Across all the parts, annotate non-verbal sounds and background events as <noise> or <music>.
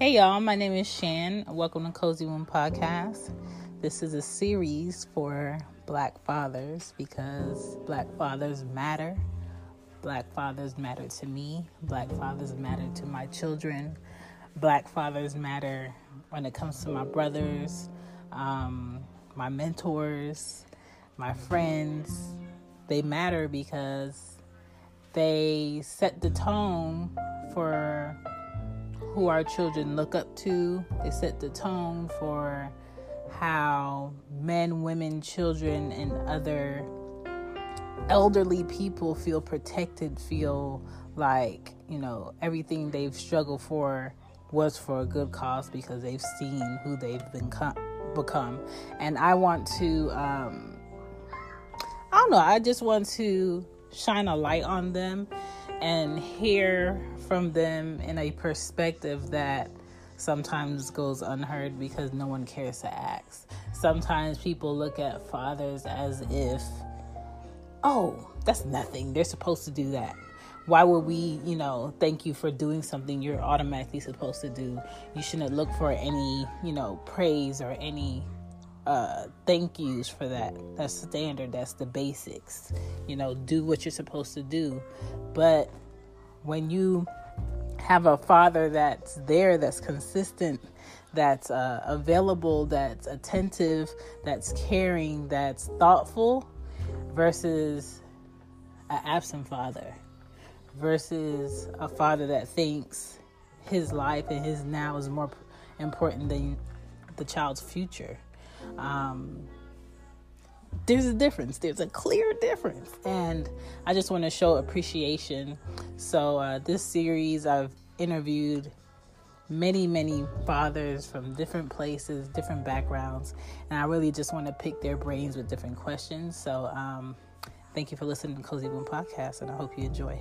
Hey y'all, my name is Shan. Welcome to Cozy Womb Podcast. This is a series for black fathers because black fathers matter. Black fathers matter to me. Black fathers matter to my children. Black fathers matter when it comes to my brothers, um, my mentors, my friends. They matter because they set the tone for who our children look up to. They set the tone for how men, women, children, and other elderly people feel protected, feel like, you know, everything they've struggled for was for a good cause because they've seen who they've become. become. And I want to, um, I don't know, I just want to shine a light on them and hear from them in a perspective that sometimes goes unheard because no one cares to ask. Sometimes people look at fathers as if, oh, that's nothing. They're supposed to do that. Why would we, you know, thank you for doing something you're automatically supposed to do? You shouldn't look for any, you know, praise or any uh, thank yous for that. That's standard. That's the basics. You know, do what you're supposed to do. But when you have a father that's there, that's consistent, that's uh, available, that's attentive, that's caring, that's thoughtful, versus an absent father, versus a father that thinks his life and his now is more important than the child's future. Um, there's a difference. There's a clear difference. And I just want to show appreciation. So, uh, this series, I've interviewed many, many fathers from different places, different backgrounds. And I really just want to pick their brains with different questions. So, um, thank you for listening to Cozy Womb Podcast, and I hope you enjoy.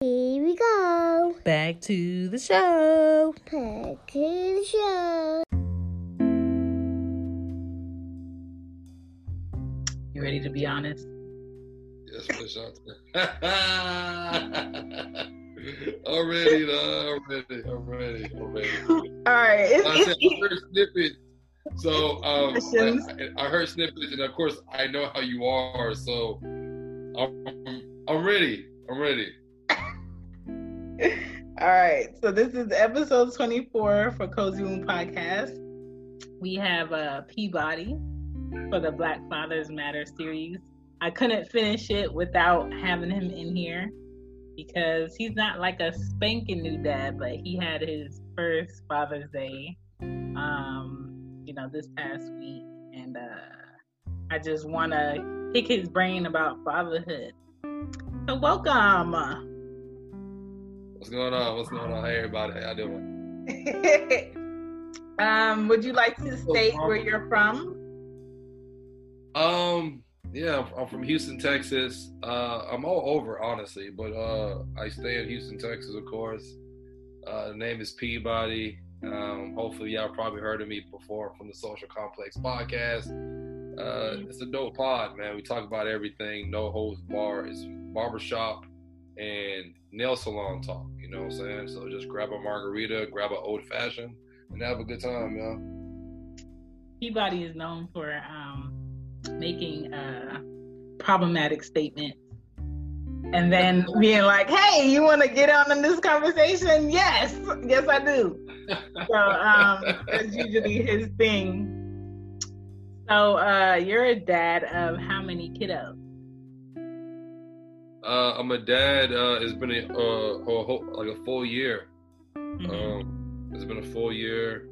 Here we go. Back to the show. Back to the show. Ready to be honest? Yes, push out I'm ready, though. I'm ready. I'm ready. I'm ready. <laughs> All right. It's, I, said, I heard snippets. So um, I, I heard snippets, and of course, I know how you are. So I'm, I'm ready. I'm ready. <laughs> All right. So this is episode 24 for Cozy Womb Podcast. We have uh, Peabody for the Black Fathers Matter series. I couldn't finish it without having him in here because he's not like a spanking new dad, but he had his first Father's Day, um, you know, this past week, and uh, I just want to pick his brain about fatherhood. So welcome. What's going on? What's going on? Hey, everybody. How y'all doing? <laughs> um, would you like to state where you're from? Um, yeah, I'm- I'm from Houston, Texas. Uh, I'm all over, honestly, but uh, I stay in Houston, Texas, of course. Uh, the name is Peabody. Um, hopefully, y'all probably heard of me before from the Social Complex podcast. Uh, it's a dope pod, man. We talk about everything. No holds bar. It's barbershop and nail salon talk. You know what I'm saying? So just grab a margarita, grab an old fashioned, and have a good time, man. Peabody is known for um, making uh, problematic statements and then being like, "Hey, you want to get on in this conversation?" Yes, yes, I do. So um, that's usually his thing. So uh, you're a dad of how many kiddos? Uh, I'm a dad. Uh, it's been a, uh, a whole, like a full year. Mhm. Um, it's been a full year.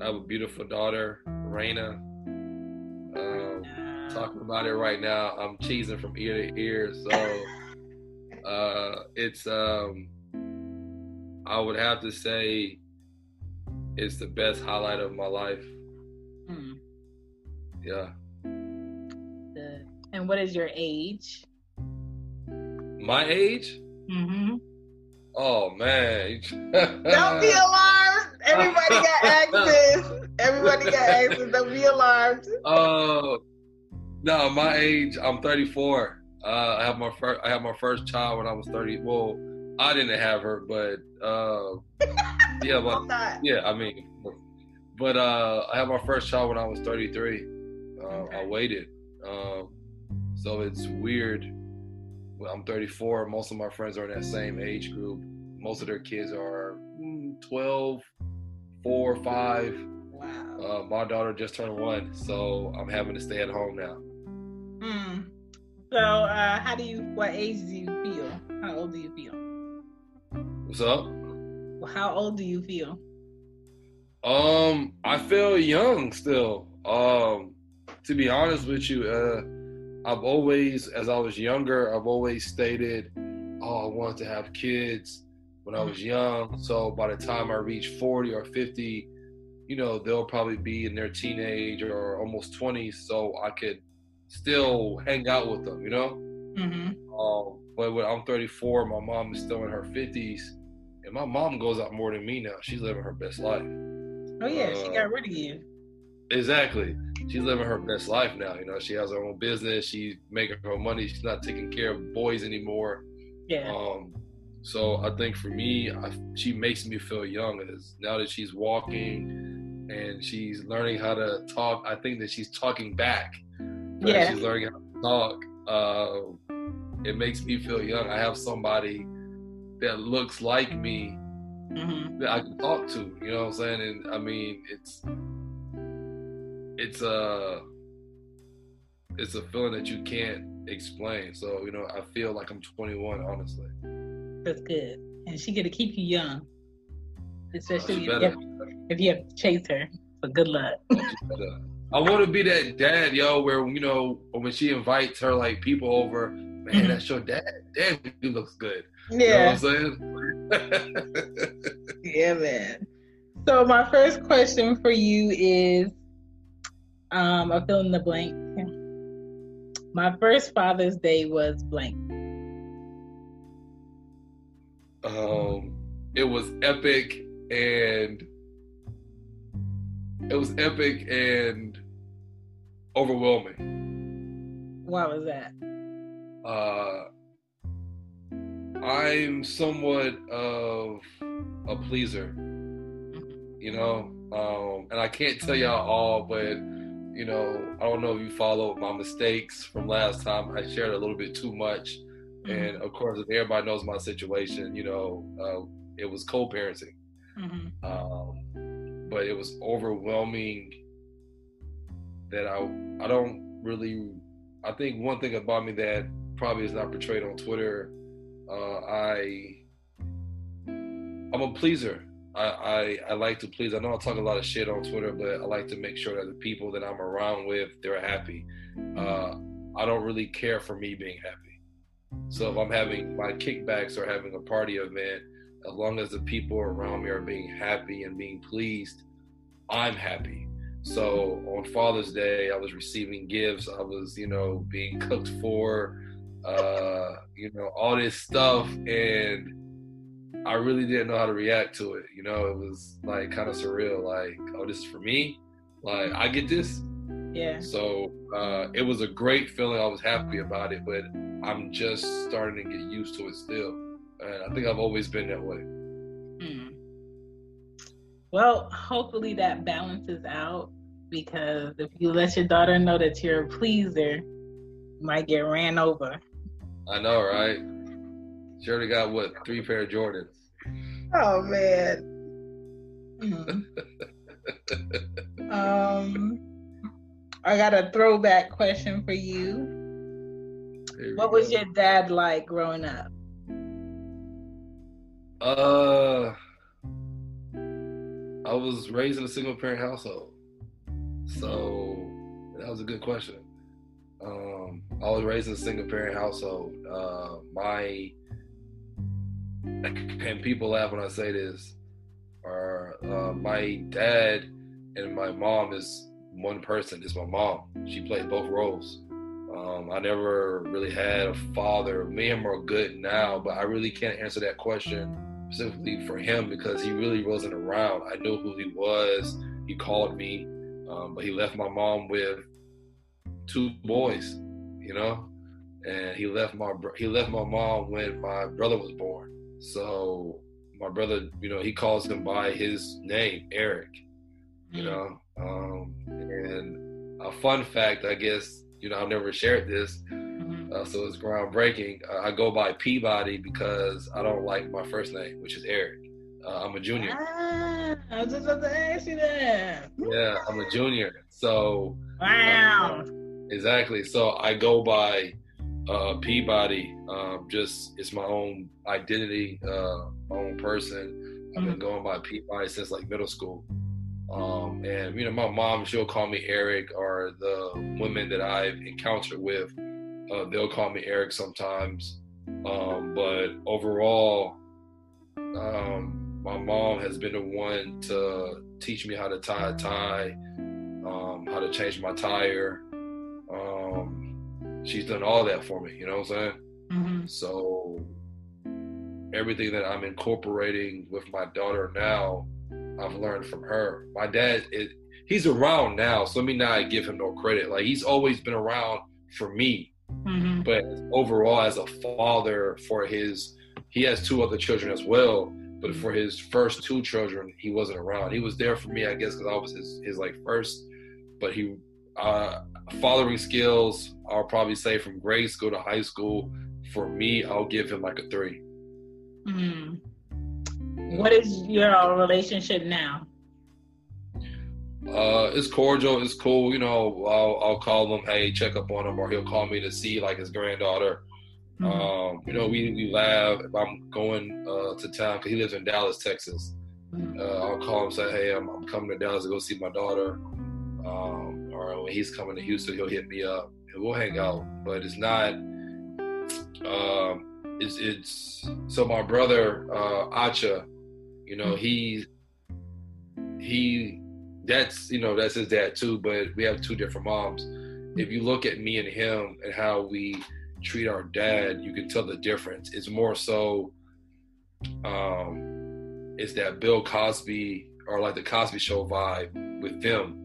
I have a beautiful daughter, Raina. Talking about it right now, I'm cheesing from ear to ear. So <laughs> Uh, it's um, I would have to say, it's the best highlight of my life. Hmm. Yeah. And what is your age? my age. Mm-hmm. Oh man. <laughs> Don't be alarmed. Everybody got <laughs> access. Everybody got access. Don't be alarmed. Uh, no, my age. I'm 34. Uh, I have my first. I have my first child when I was 30. Well, I didn't have her, but uh, <laughs> yeah, but yeah, I mean, but uh, I had my first child when I was 33. Uh, I waited, um, so it's weird. Well, I'm 34. Most of my friends are in that same age group. Most of their kids are mm, 12, 4, 5. Wow. Uh, my daughter just turned one, so I'm having to stay at home now. Hmm. So, uh, how do you? What age do you feel? How old do you feel? What's up? Well, how old do you feel? Um, I feel young still. Um, to be honest with you, uh, I've always, as I was younger, I've always stated, oh, I wanted to have kids when I was young. So by the time I reach 40 or 50, you know, they'll probably be in their teenage or almost 20s, so I could still hang out with them, you know? Mm-hmm. Um, but when I'm 34, my mom is still in her 50s, and my mom goes out more than me now. She's living her best life. Oh yeah, she Uh, got rid of you. Exactly. She's living her best life now. You know, she has her own business. She's making her money. She's not taking care of boys anymore. Yeah. Um, so I think for me, I, she makes me feel young. As now that she's walking and she's learning how to talk, I think that she's talking back. Yeah. She's learning how to talk. Uh, it makes me feel young. I have somebody that looks like me Mm-hmm. that I can talk to. You know what I'm saying? And I mean, it's it's a it's a feeling that you can't explain. So you know, I feel like I'm 21, honestly. That's good. And she gonna keep you young, especially if you, have, if you have to chase her. So good luck. Better. I want to be that dad, yo, where you know when she invites her like people over, man, Mhm. that's your dad. Damn, he looks good. You know what I'm saying? <laughs> Yeah, man. So my first question for you is um I fill in the blank. My first Father's Day was blank. um, it was epic and it was epic and overwhelming. Why was that? Uh, I'm somewhat of a pleaser, you know, um, and I can't tell y'all all, but you know, I don't know if you followed my mistakes from last time. I shared a little bit too much, and of course, if everybody knows my situation, you know, uh, it was co-parenting. Mhm. um, but it was overwhelming that I I don't really I think one thing about me that probably is not portrayed on Twitter uh, I I'm a pleaser. I, I I like to please. I know I talk a lot of shit on Twitter but I like to make sure that the people that I'm around with they're happy. Uh, I don't really care for me being happy. So if I'm having my kickbacks or having a party event as long as the people around me are being happy and being pleased, I'm happy. So on Father's Day, I was receiving gifts. I was, you know, being cooked for, uh, you know, all this stuff, and I really didn't know how to react to it. You know, it was like kind of surreal. Like, oh, this is for me. Like, I get this. Yeah. So uh, it was a great feeling. I was happy about it, but I'm just starting to get used to it still. And I think I've always been that way. Hmm. Well, hopefully that balances out because if you let your daughter know that you're a pleaser, you might get ran over. I know, right? She already got what three pair of Jordans. Oh man. Mhm. <laughs> um, I got a throwback question for you. Here we What was go. your dad like growing up? Uh, I was raised in a single parent household, so that was a good question. Um, I was raised in a single parent household. Uh, my and people laugh when I say this, are uh, my dad and my mom is one person. It's my mom. She played both roles. Um, I never really had a father. Me and him are good now, but I really can't answer that question specifically for him because he really wasn't around. I knew who he was. He called me, um, but he left my mom with two boys, you know, and he left my he left my mom when my brother was born. So my brother, you know, he calls him by his name, Eric. You mm. know, um, and a fun fact, I guess, you know, I've never shared this, mm-hmm. uh, so it's groundbreaking. Uh, I go by Peabody because I don't like my first name, which is Eric. Uh, I'm a junior. Ah, I was just about to ask you that. Yeah, I'm a junior. So wow. Uh, exactly. So I go by uh, Peabody. Um, just it's my own identity, uh, my own person. I've been mm-hmm. going by Peabody since like middle school. Um, and you know, my mom, she'll call me Eric, or the women that I've encountered with, uh, they'll call me Eric sometimes. Um, but overall, um, my mom has been the one to teach me how to tie a tie, um, how to change my tire. Um, she's done all that for me. You know what I'm saying? Mm-hmm. So everything that I'm incorporating with my daughter now I've learned from her. My dad is he's around now, so let me not give him no credit. Like he's always been around for me. Mm-hmm. But overall as a father for his he has two other children as well, but for his first two children, he wasn't around. He was there for me, I guess, because I was his, his like first. But he, uh, fathering skills, I'll probably say from grade school to high school. For me, I'll give him like a 3 mm-hmm. What is your relationship now? Uh, it's cordial. It's cool. You know, I'll, I'll call him, hey, check up on him, or he'll call me to see like his granddaughter. Mm-hmm. Um, you know, we, we laugh. If I'm going uh, to town, because he lives in Dallas, Texas, mm-hmm. uh, I'll call him say, hey, I'm, I'm, coming to Dallas to go see my daughter. Um, or when he's coming to Houston, he'll hit me up and we'll hang out. But it's not. Um, it's it's so my brother uh, Acha you know, he he that's you know that's his dad too, but we have two different moms. If you look at me and him and how we treat our dad, you can tell the difference. It's more so um it's that Bill Cosby or like the Cosby show vibe with them.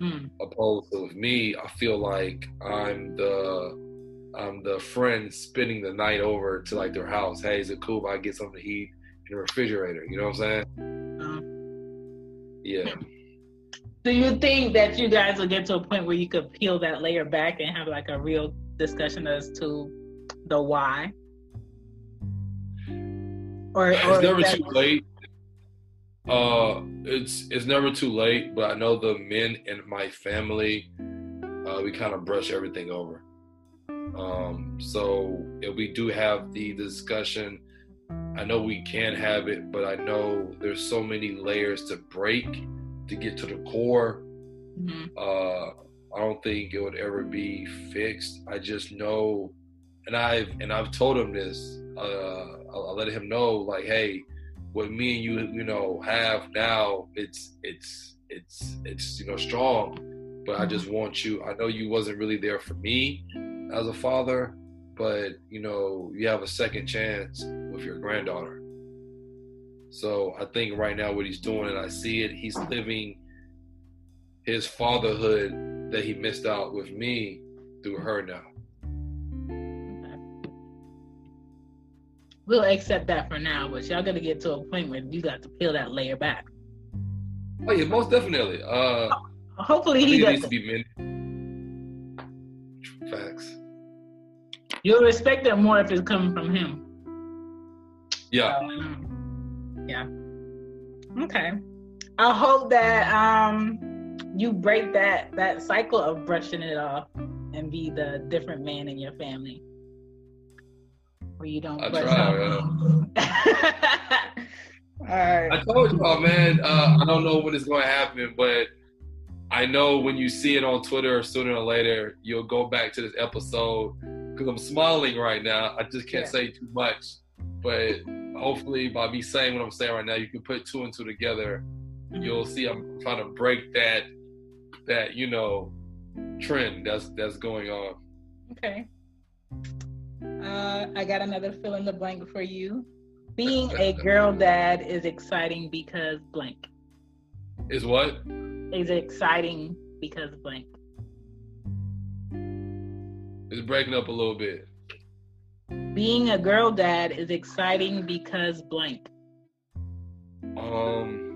Mm. Opposed to with me, I feel like I'm the I'm the friend spending the night over to like their house. Hey, is it cool if I get something to eat? In the refrigerator. You know what I'm saying? Um, yeah. Do you think that you guys will get to a point where you could peel that layer back and have like a real discussion as to the why? Or, it's or never too late. Uh, it's it's never too late, but I know the men in my family, uh, we kind of brush everything over. Um, so if we do have the discussion I know we can have it, but I know there's so many layers to break to get to the core. Mm-hmm. Uh, I don't think it would ever be fixed. I just know, and I've and I've told him this. Uh, I, I let him know, like, hey, what me and you, you know, have now, it's it's it's it's you know strong. But I just want you. I know you wasn't really there for me as a father, but you know you have a second chance with your granddaughter so i think right now what he's doing and i see it he's living his fatherhood that he missed out with me through her now we'll accept that for now but y'all gotta get to a point where you got to peel that layer back oh yeah most definitely uh hopefully he needs to be facts You'll respect it more if it's coming from him. Yeah. So, yeah. Okay. I hope that um you break that that cycle of brushing it off and be the different man in your family. Where you don't I brush try, yeah. <laughs> All right. I told y'all, man, uh, I don't know when it's going to happen, but I know when you see it on Twitter sooner or later, you'll go back to this episode because I'm smiling right now. I just can't yeah. say too much, but hopefully by me saying what I'm saying right now, you can put two and two together. You'll see I'm trying to break that that you know trend that's that's going on. Okay. Uh, I got another fill in the blank for you. Being a <laughs> girl dad is exciting because blank. Is what? Is exciting because blank. It's breaking up a little bit. Being a girl dad is exciting because blank. Um,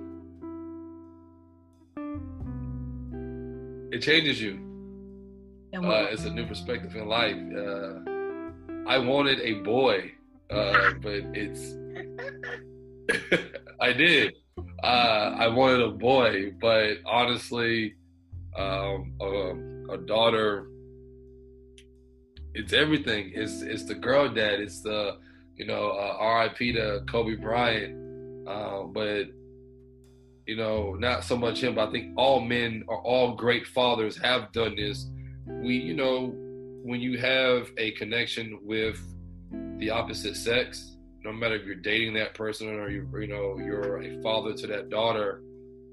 it changes you. And Uh, it's a new perspective in life. Uh, I wanted a boy, uh, but it's. <laughs> I did. Uh, I wanted a boy, but honestly, um, a, a daughter. It's everything. It's it's the girl dad. It's the you know uh, R.I.P. to Kobe Bryant. Uh, but you know, not so much him. But I think all men or all great fathers have done this. We, you know, when you have a connection with the opposite sex, no matter if you're dating that person or you, you know, you're a father to that daughter,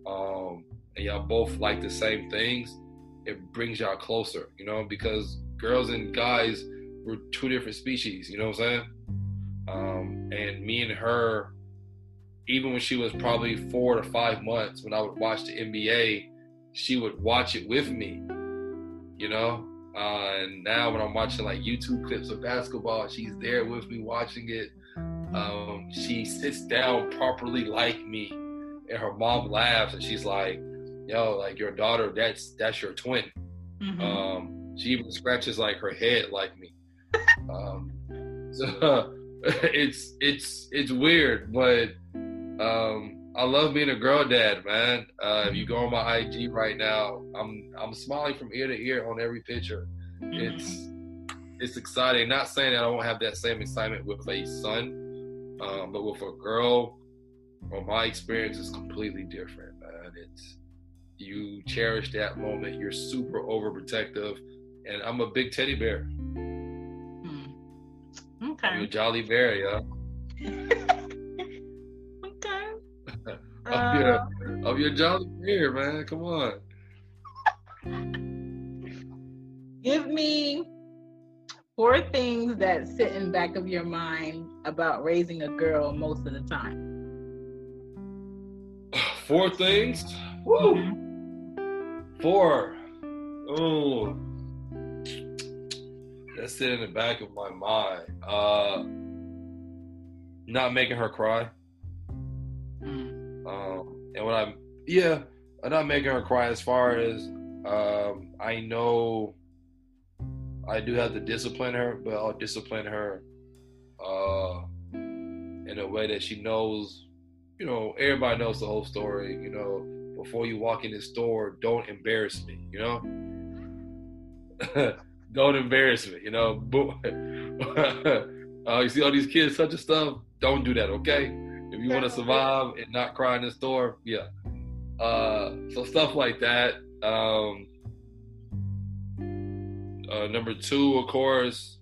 um, and y'all both like the same things, it brings y'all closer, you know, because girls and guys were two different species, you know what I'm saying? Um, and me and her, even when she was probably four to five months, when I would watch the NBA, she would watch it with me, you know. Uh, and now when I'm watching like YouTube clips of basketball, she's there with me watching it. Um, she sits down properly like me, and her mom laughs and she's like, "Yo, like your daughter, that's that's your twin." Mhm. Um, she even scratches like her head like me. <laughs> Um, <laughs> so <laughs> it's it's it's weird, but um, I love being a girl dad, man. Uh, if you go on my IG right now, I'm I'm smiling from ear to ear on every picture. It's it's exciting. Not saying that I won't have that same excitement with a son, um, but with a girl, well, my experience is completely different, man. It's you cherish that moment. You're super overprotective, and I'm a big teddy bear. Mhm. I'm a jolly bear, yeah. <laughs> I'm Uh, your, I'm your jolly bear, man. Come on. give me four things that sit in back of your mind about raising a girl most of the time. <sighs> Four things. Woo. Four. Oh. That's it in the back of my mind. Uh, not making her cry. Um, and when I'm, yeah, I'm not making her cry as far as um, I know I do have to discipline her, but I'll discipline her uh, in a way that she knows, you know, everybody knows the whole story. You know, before you walk in this door, don't embarrass me, you know? <laughs> don't embarrass me, you know? <laughs> <laughs> Uh, you see all these kids, such a stuff, don't do that, okay? If you want to survive and not cry in the store, yeah. Uh, so stuff like that. Um, uh, number two, of course,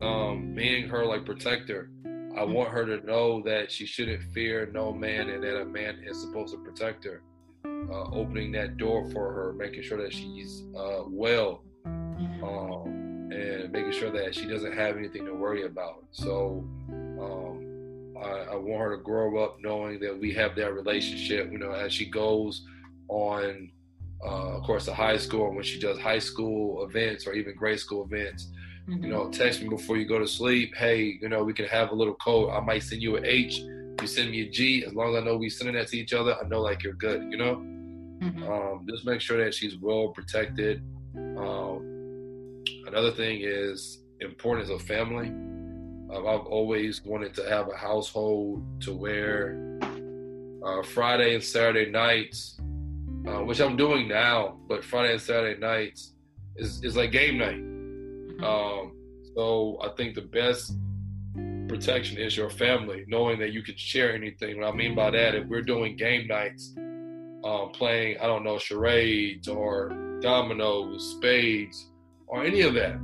um, being her like protector. I want her to know that she shouldn't fear no man and that a man is supposed to protect her. Uh, opening that door for her, making sure that she's uh, well, um, and making sure that she doesn't have anything to worry about. So um, I, I want her to grow up knowing that we have that relationship. You know, as she goes on, uh, of course, to high school, and when she does high school events or even grade school events, Mm-hmm. you know, text me before you go to sleep. Hey, you know, we can have a little code. I might send you an H. You send me a G. As long as I know we sending that to each other, I know like you're good. You know, Mhm. um, just make sure that she's well protected. Um, another thing is importance of family. Um, I've always wanted to have a household to where uh, Friday and Saturday nights, uh, which I'm doing now, but Friday and Saturday nights is, is like game night. Um, so I think the best protection is your family, knowing that you can share anything. What I mean by that, if we're doing game nights, um, playing, I don't know, charades or dominoes, spades, or any of that,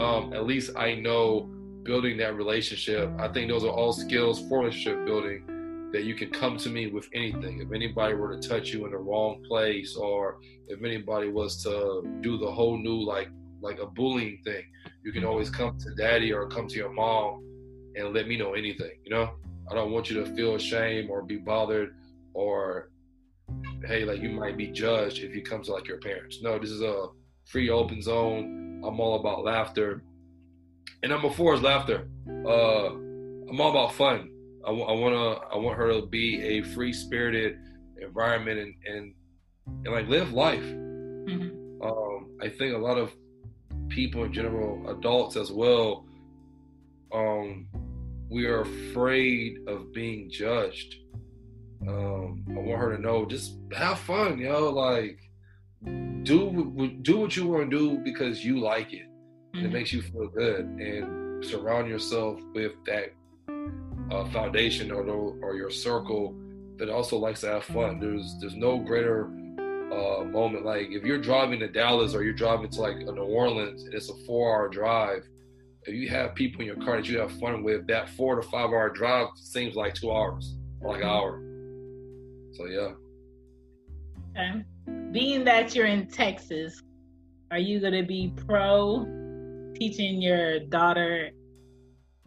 um, at least I know building that relationship. I think those are all skills for relationship building that you can come to me with anything. If anybody were to touch you in the wrong place, or if anybody was to do the whole new like like a bullying thing, you can always come to daddy or come to your mom and let me know anything. You know, I don't want you to feel ashamed or be bothered or hey, like you might be judged if you come to like your parents. No, this is a free open zone. I'm all about laughter. And number four is laughter. Uh, I'm all about fun. I, w- I wanna I want her to be a free spirited environment and, and and like live life. Mhm. Um, I think a lot of people in general, adults as well, um, we are afraid of being judged. Um, I want her to know, just have fun, yo. Like, do do what you want to do because you like it. And it makes you feel good, and surround yourself with that uh, foundation or the- or your circle that also likes to have fun. There's there's no greater uh, moment like if you're driving to Dallas or you're driving to like New Orleans and it's a four hour drive. If you have people in your car that you have fun with, that four to five hour drive seems like two hours or like an hour. So yeah. Okay. Being that you're in Texas, are you gonna be pro teaching your daughter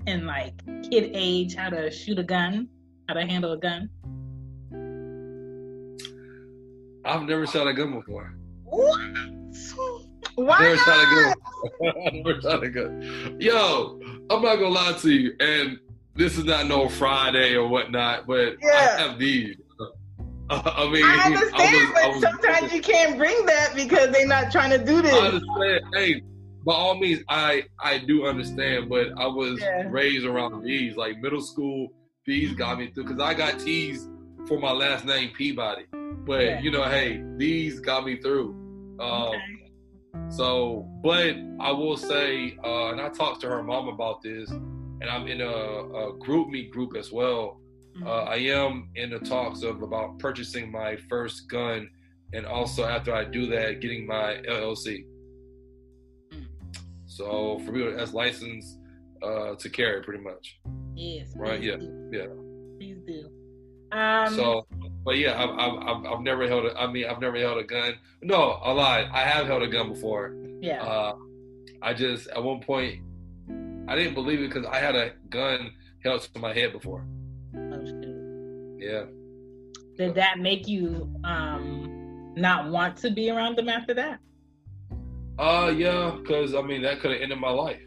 in like kid age how to shoot a gun, how to handle a gun? I've never shot a gun before. What? Why never shot a gun. <laughs> Never shot a gun. Yo, I'm not gonna lie to you, and this is not no Friday or whatnot, but Yeah. I have these. <laughs> I mean, I understand, was- I but was- sometimes you can't bring that because they're not trying to do this. I understand. Hey, by all means, I I do understand, but I was Yeah. raised around these. Like middle school, these got me through because I got teased for my last name Peabody. But Yeah. you know, hey, these got me through. Um, Okay. So, but I will say, uh, and I talked to her mom about this, and I'm in a, a group meet group as well. Mm-hmm. Uh, I am in the talks of about purchasing my first gun, and also after I do that, getting my LLC. So for me, that's license uh, to carry, pretty much. Yes. Right, yeah, do. yeah. Please do. Um, so, but yeah, I've, I've, I've, never held a. I mean, I've never held a gun. No, I lied. I have held a gun before. yeah. Uh, I just at one point I didn't believe it because I had a gun held to my head before. Oh. Yeah. Did that make you um not want to be around them after that? Uh, yeah, because I mean that could have ended my life.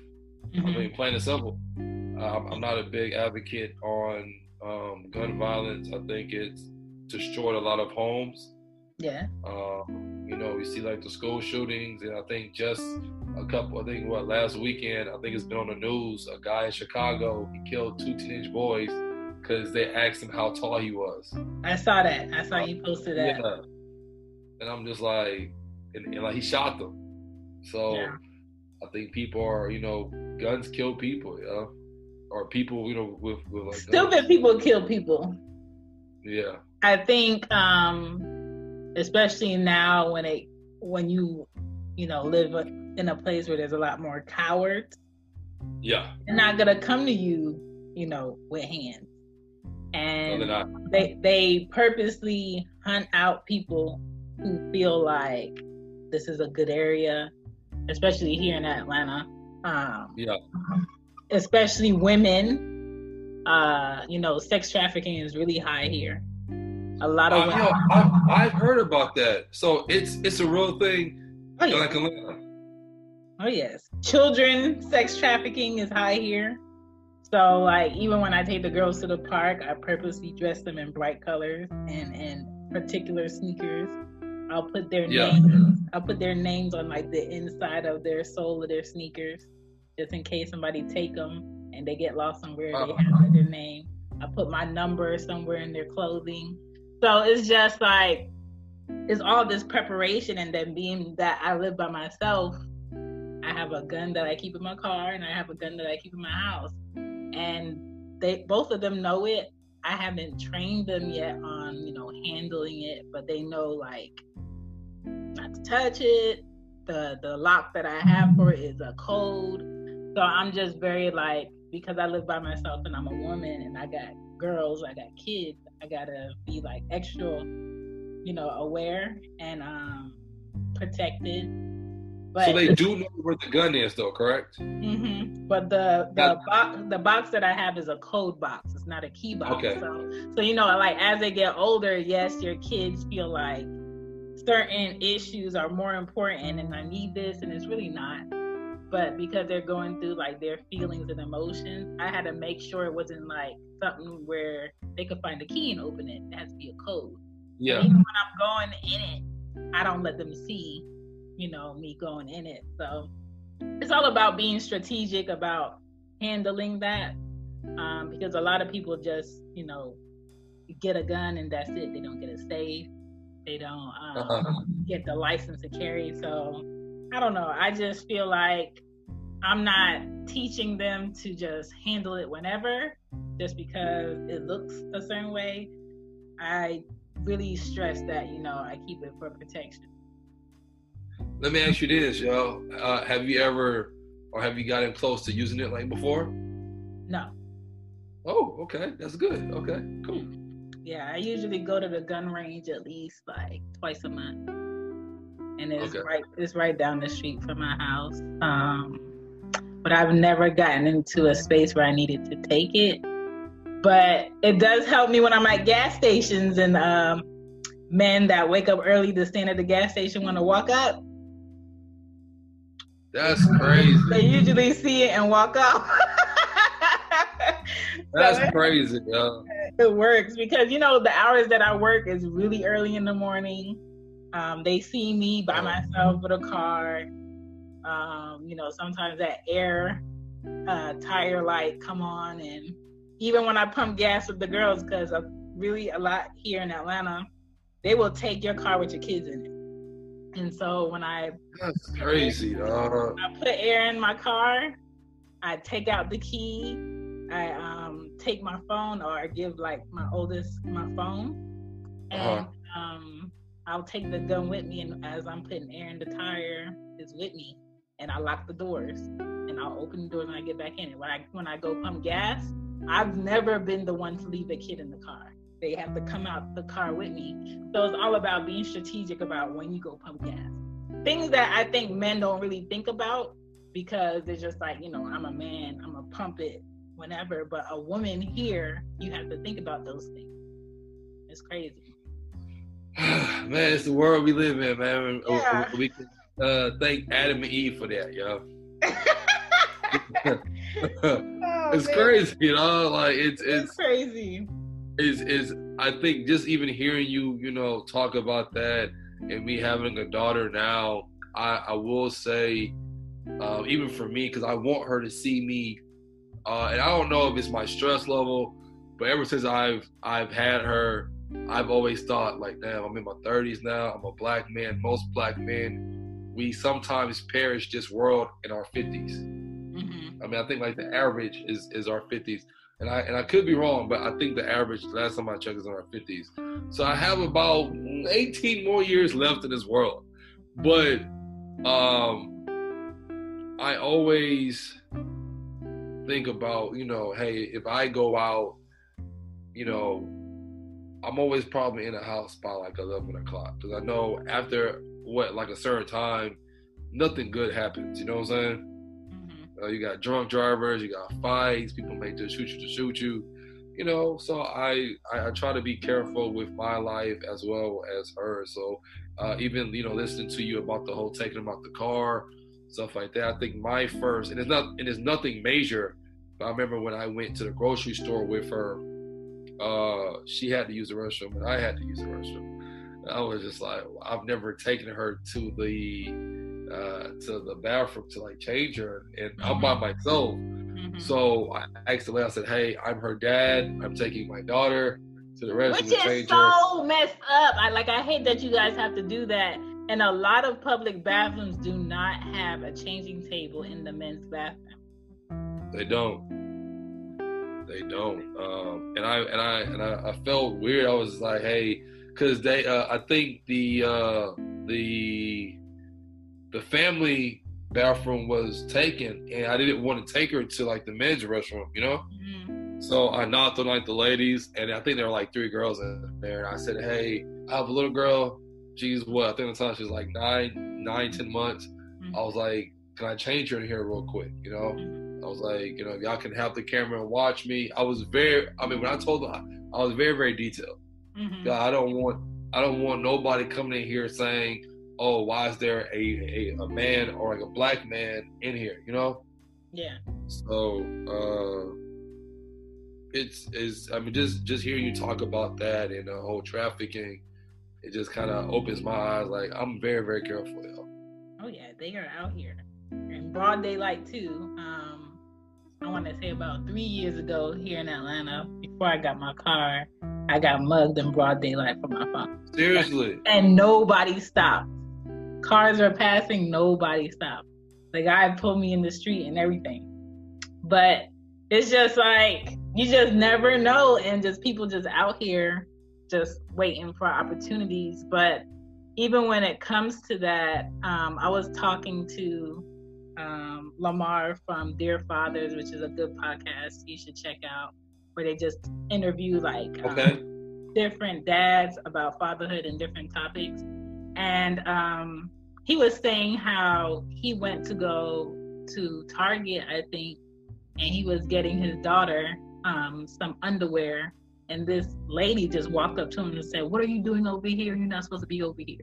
I Mhm. mean, plain and simple. Um, I'm not a big advocate on um, gun violence. I think it's destroyed a lot of homes. Yeah. Um, you know, we see like the school shootings, and I think just a couple. I think what last weekend, I think it's been on the news. A guy in Chicago, he killed two teenage boys because they asked him how tall he was. I saw that. I saw you posted that. Yeah. And I'm just like, and, and like he shot them. So Yeah. I think people are, you know, guns kill people, you know, or people, you know, with with like Stupid guns. people kill people. Yeah. I think, um, especially now when it when you you know live in a place where there's a lot more cowards, Yeah. they're not gonna come to you, you know, with hands. And they're not. they they purposely hunt out people who feel like this is a good area, especially here in Atlanta. Um, Yeah. especially women. Uh, you know, sex trafficking is really high here. A lot of women. yo, I've, I've heard about that. So it's it's a real thing. Oh, yeah. Like Atlanta. Oh yes, children sex trafficking is high here. So like even when I take the girls to the park, I purposely dress them in bright colors and and particular sneakers. I'll put their Yeah. names. Mm-hmm. I'll put their names on like the inside of their sole of their sneakers, just in case somebody take them and they get lost somewhere. They uh-huh. Oh. have their name. I put my number somewhere in their clothing. So it's just like it's all this preparation and then being that I live by myself, I have a gun that I keep in my car and I have a gun that I keep in my house. And they both of them know it. I haven't trained them yet on, you know, handling it, but they know like not to touch it. The the lock that I have for it is a code. So I'm just very like because I live by myself and I'm a woman and I got girls, I got kids, I gotta be like extra, you know, aware and um protected. But so they do know where the gun is, though, correct? Mm-hmm. But the the box the box that I have is a code box. It's not a key box. Okay. So so you know, like as they get older, yes, your kids feel like certain issues are more important, and I need this, and it's really not. But because they're going through like their feelings and emotions, I had to make sure it wasn't like something where they could find a key and open it. It has to be a code. Yeah. even when I'm going in it, I don't let them see you know, me going in it. So it's all about being strategic about handling that. Um, because a lot of people just, you know, get a gun and that's it. They don't get a safe. They don't um, uh-huh. get the license to carry. So I don't know. I just feel like I'm not teaching them to just handle it whenever, just because it looks a certain way. I really stress that, you know, I keep it for protection. Let me ask you this, yo. Uh, have you ever, or have you gotten close to using it like before? No. Oh, okay. That's good. Okay, cool. Yeah, I usually go to the gun range at least like twice a month, and it's okay. right it's right down the street from my house. Um, but I've never gotten into a space where I needed to take it. But it does help me when I'm at gas stations and um, men that wake up early to stand at the gas station want to walk up that's crazy. They usually see it and walk off. <laughs> That's so crazy, <laughs> yo. It works because you know the hours that I work is really early in the morning. Um, they see me by myself with a car. Um, you know, sometimes that air uh, tire light come on, and even when I pump gas with the girls, because really a lot here in Atlanta, they will take your car with your kids in it. And so when I that's crazy. I put air in my car. I take out the key. I um, take my phone, or I give like my oldest my phone, and uh-huh. um, I'll take the gun with me. And as I'm putting air in the tire, it's with me, and I lock the doors, and I'll open the doors when I get back in. And when I when I go pump gas, I've never been the one to leave a kid in the car they have to come out the car with me. So it's all about being strategic about when you go pump gas. Things that I think men don't really think about because they're just like, you know, I'm a man, I'm gonna pump it whenever. But a woman here, you have to think about those things. It's crazy. <sighs> man, it's the world we live in, man. Yeah. We can uh, thank Adam and Eve for that, yo. <laughs> oh, it's man. crazy, you know. Like it's it's, it's crazy is is I think just even hearing you, you know, talk about that and me having a daughter now, I, I will say, uh, even for me, because I want her to see me, uh, and I don't know if it's my stress level, but ever since I've I've had her, I've always thought like, damn, I'm in my 30s now. I'm a black man. Most black men, we sometimes perish this world in our 50s. Mm-hmm. I mean, I think like the average is is our 50s and I and I could be wrong, but I think the average last time I checked is in our fifties. So I have about eighteen more years left in this world. But um I always think about, you know, hey, if I go out, you know, I'm always probably in the house by like eleven o'clock. Because I know after what like a certain time, nothing good happens. You know what I'm saying? Uh, you got drunk drivers, you got fights. People may just shoot you to shoot you. You know, so I, I, I try to be careful with my life as well as hers. So uh, even you know listening to you about the whole taking them out the car, stuff like that. I think my first and it's not and it's nothing major. But I remember when I went to the grocery store with her, uh, she had to use the restroom and I had to use the restroom. I was just like, I've never taken her to the uh, to the bathroom to like change her, and mm-hmm. I'm by myself. Mm-hmm. So I asked the lady, I said, "Hey, I'm her dad. I'm taking my daughter to the restroom Which to change is so her. messed up. I like. I hate that you guys have to do that. And a lot of public bathrooms do not have a changing table in the men's bathroom. They don't. They don't. Um, and I and I and I, I, felt weird. I was like, hey, because they. Uh, I think the uh, the the family bathroom was taken, and I didn't want to take her to like the men's restroom, you know. Mhm. So I knocked on like the ladies, and I think there were like three girls in there. And I said, "Hey, I have a little girl. She's what? I think at the time she was like nine, nine, ten months." I was like, "Can I change her in here real quick?" You know. I was like, you know, if y'all can have the camera and watch me. I was very. I mean, when I told them, I was very, very detailed. Mhm. I don't want I don't want nobody coming in here saying, "Oh, why is there a, a, a man or like a black man in here?" You know. Yeah. So uh, it's is I mean just just hearing you talk about that and the whole trafficking, it just kind of opens my eyes. Like I'm very very careful, yo. Oh yeah, they are out here in broad daylight too. Um, I want to say about three years ago here in Atlanta, before I got my car, I got mugged in broad daylight from my phone, Seriously. and nobody stopped. Cars are passing, nobody stopped. The guy pulled me in the street and everything, but it's just like you just never know, and just people just out here just waiting for opportunities, but even when it comes to that, um, I was talking to um, Lamar from Dear Fathers, which is a good podcast you should check out, where they just interview like um, Okay. different dads about fatherhood and different topics. And um, he was saying how he went to go to Target, I think, and he was getting his daughter um, some underwear. And this lady just walked up to him and said, What are you doing over here? You're not supposed to be over here.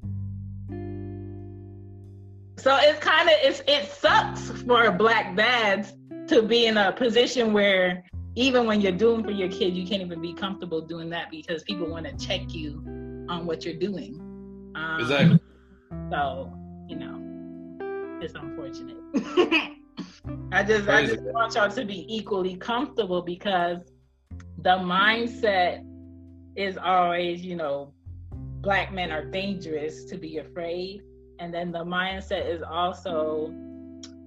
So it's kind of it's it sucks for black dads to be in a position where even when you're doing for your kid, you can't even be comfortable doing that because people want to check you on what you're doing. Um, Exactly. So you know, it's unfortunate. <laughs> I just I just want y'all to be equally comfortable because the mindset is always, you know, black men are dangerous to be afraid. And then the mindset is also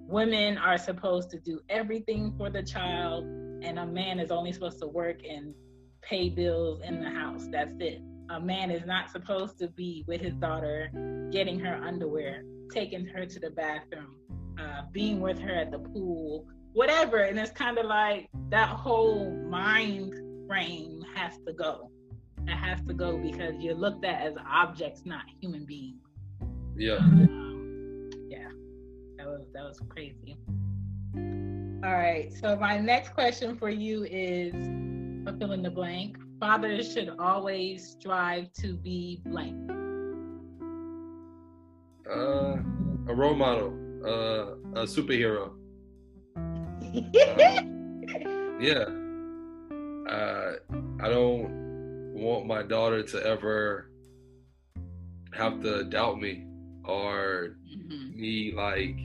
women are supposed to do everything for the child, and a man is only supposed to work and pay bills in the house. That's it. A man is not supposed to be with his daughter, getting her underwear, taking her to the bathroom, uh, being with her at the pool, whatever. And it's kind of like that whole mind frame has to go. It has to go because you're looked at as objects, not human beings. Yeah. Um, yeah, that was that was crazy. All right, so my next question for you is a fill in the blank. Fathers should always strive to be blank. Uh, a role model. Uh, a superhero. <laughs> Yeah. Uh, I don't want my daughter to ever have to doubt me or Mhm. me like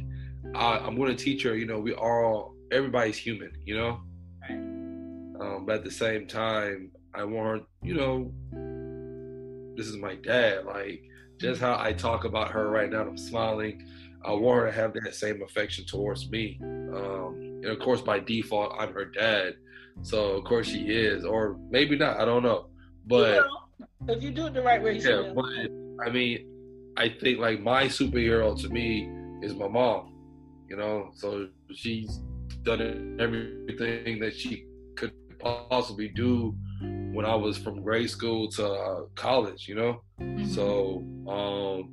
I, I'm going to teach her. You know, we all everybody's human. You know. Right. Um, but at the same time, I want her. You know, this is my dad. Like just how I talk about her right now, I'm smiling. I want her to have that same affection towards me. Um, and of course, by default, I'm her dad. So of course she is, or maybe not. I don't know. But You will. if you do it the right way, you yeah, but I mean, I think like my superhero to me is my mom. You know, so she's done everything that she could possibly do when I was from grade school to uh, college. You know, Mhm. so um,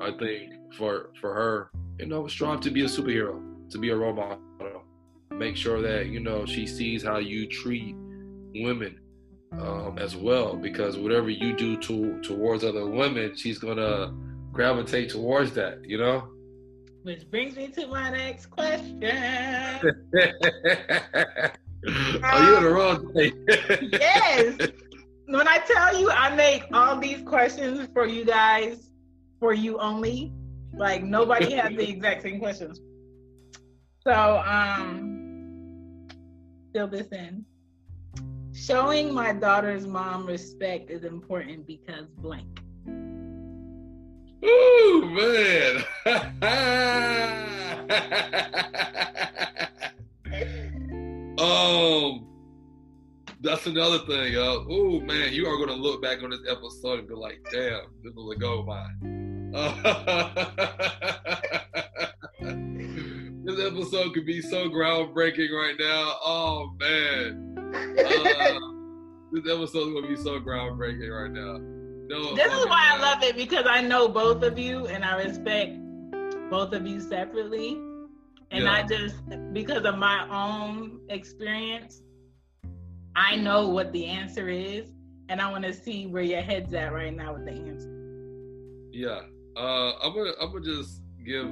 I think for for her, you know, strive to be a superhero, to be a role model. Make sure that you know she sees how you treat women um, as well, because whatever you do to towards other women, she's gonna gravitate towards that. You know. Which brings me to my next question. <laughs> Are you in the wrong place? yes. When I tell you I make all these questions for you guys, for you only, like nobody has the exact same questions. So, um, fill this in. Showing my daughter's mom respect is important because blank. Ooh, man. <laughs> um, that's another thing, yo. Oh man, you are gonna look back on this episode and be like, "Damn, this was a gold mine." <laughs> this episode could be so groundbreaking right now. Oh man, <laughs> uh, this episode's gonna be so groundbreaking right now. No, this is why I love it because I know both of you and I respect both of you separately. And yeah. I just, because of my own experience, I know what the answer is, and I want to see where your head's at right now with the answer. Yeah, uh, I'm gonna, I'm gonna just give.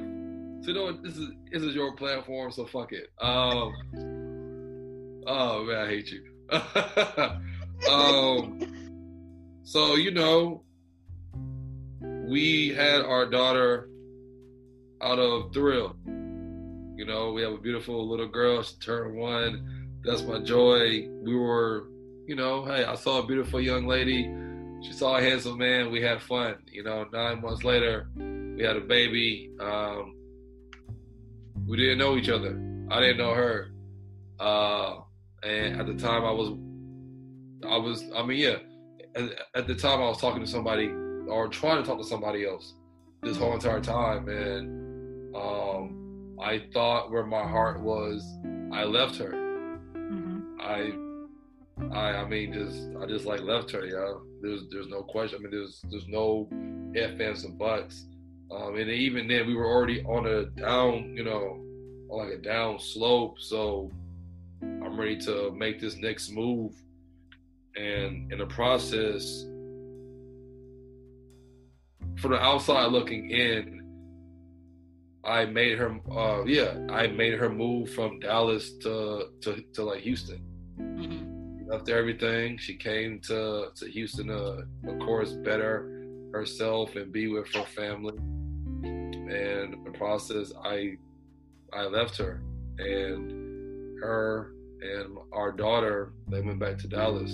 So you know what? This is this is your platform, so fuck it. Um, oh man, I hate you. <laughs> um, so you know, we had our daughter out of thrill. You know, we have a beautiful little girl. She turned one. That's my joy. We were, you know, hey, I saw a beautiful young lady. She saw a handsome man. We had fun. You know, nine months later, we had a baby. Um, we didn't know each other. I didn't know her. Uh, and at the time, I was, I was, I mean, yeah, at, at the time I was talking to somebody or trying to talk to somebody else this whole entire time, and um, I thought where my heart was, I left her. Mm-hmm. I, I, I mean, just I just like left her. Yeah, there's there's no question. I mean, there's there's no ifs ands and buts. Um, and even then, we were already on a down, you know, like a down slope. So I'm ready to make this next move and in the process, from the outside looking in, I made her, uh, yeah, I made her move from Dallas to to, to like Houston. Mm-hmm. Left everything. She came to to Houston to, of course, better herself and be with her family. And the process, I I left her, and her and our daughter they went back to Dallas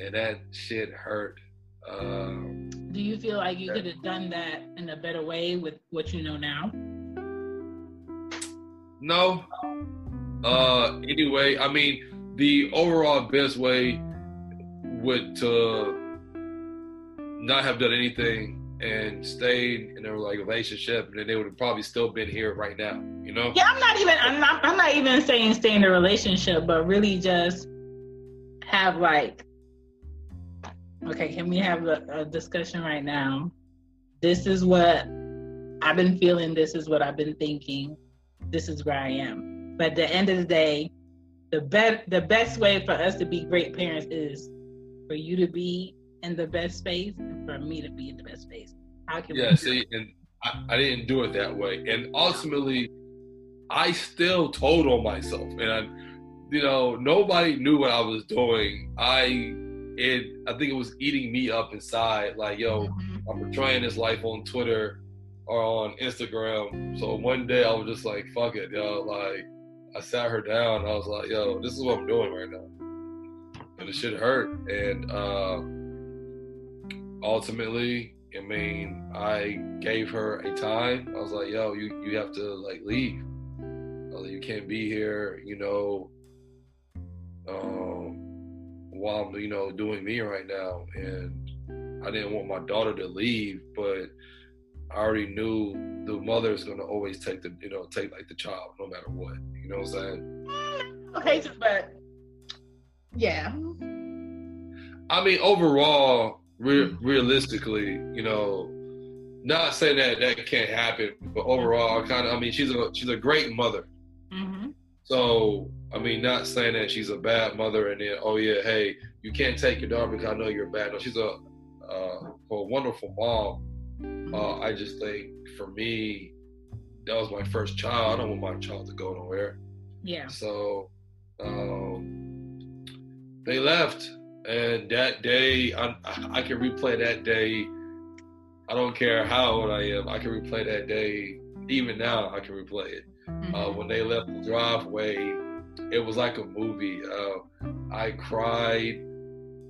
and that shit hurt. Um, Do you feel like you could have done that in a better way with what you know now? No. Uh, anyway, I mean, the overall best way would to not have done anything and stayed in a like relationship, and then they would have probably still been here right now. You know? Yeah, I'm not even. I'm not. I'm not even saying stay in a relationship, but really just have like okay, can we have a, a discussion right now? This is what I've been feeling. This is what I've been thinking. This is where I am. But at the end of the day, the best the best way for us to be great parents is for you to be in the best space and for me to be in the best space. How can yeah, see, and I, I, didn't do it that way, and ultimately, I still told on myself, and I, you know, nobody knew what I was doing. I it I think it was eating me up inside. Like, yo, mm-hmm. I'm portraying this life on Twitter or on Instagram. So one day I was just like, fuck it, yo. Like I sat her down. I was like, yo, this is what I'm doing right now. And it should hurt. And uh ultimately, I mean, I gave her a time. I was like, yo, you you have to like leave. Like, you can't be here, you know. Um while I'm, you know, doing me right now. And I didn't want my daughter to leave, but I already knew the mother is going to always take the, you know, take like the child no matter what. You know what I'm saying? Okay, but yeah. I mean, overall, re- realistically, you know, not saying that that can't happen, but overall, kind of, I mean, she's a she's a great mother. Mm-hmm. So I mean, not saying that she's a bad mother and then, oh yeah, hey, you can't take your daughter because I know you're bad. No, she's a uh, a wonderful mom. Uh, I just think for me, that was my first child. I don't want my child to go nowhere. Yeah. So um, they left, and that day, I, I can replay that day. I don't care how old I am. I can replay that day. Even now, I can replay it. Mm-hmm. Uh, when they left the driveway it was like a movie. Uh, I cried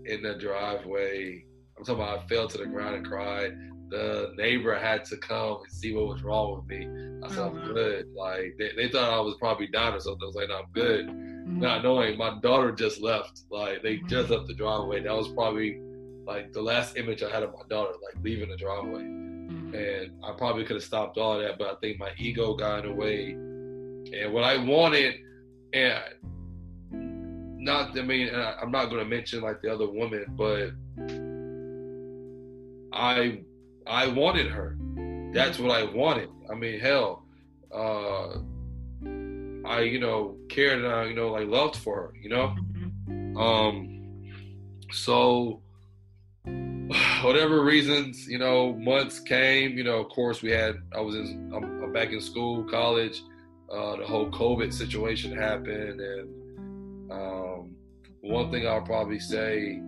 in the driveway. I'm talking about I fell to the ground and cried. The neighbor had to come and see what was wrong with me. I said, I'm uh-huh. good. Like they, they thought I was probably down or something. I was like, no, I'm good. Mm-hmm. Not knowing my daughter just left. Like they mm-hmm. just left the driveway. That was probably like the last image I had of my daughter, like leaving the driveway. Mm-hmm. And I probably could have stopped all that, but I think my ego got in the way and what I wanted, and not I mean I'm not going to mention like the other woman, but I I wanted her. That's what I wanted. I mean, hell, uh, I you know cared and I you know like loved for her. You know, Mm-hmm. um, so <sighs> whatever reasons, you know, months came. You know, of course, we had. I was in. I'm, I'm back in school, college. Uh, the whole COVID situation happened, and um, one thing I'll probably say,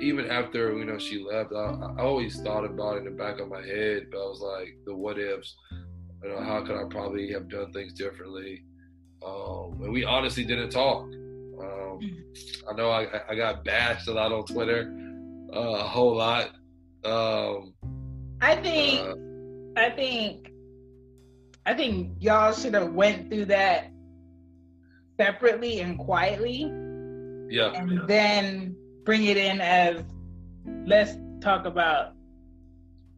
even after you know she left, I, I always thought about it in the back of my head. But I was like, the what ifs. You know, how could I probably have done things differently? Um, and we honestly didn't talk. Um, I know I, I got bashed a lot on Twitter, uh, a whole lot. Um, I think uh, I think I think y'all should have went through that separately and quietly yeah, and then bring it in as let's talk about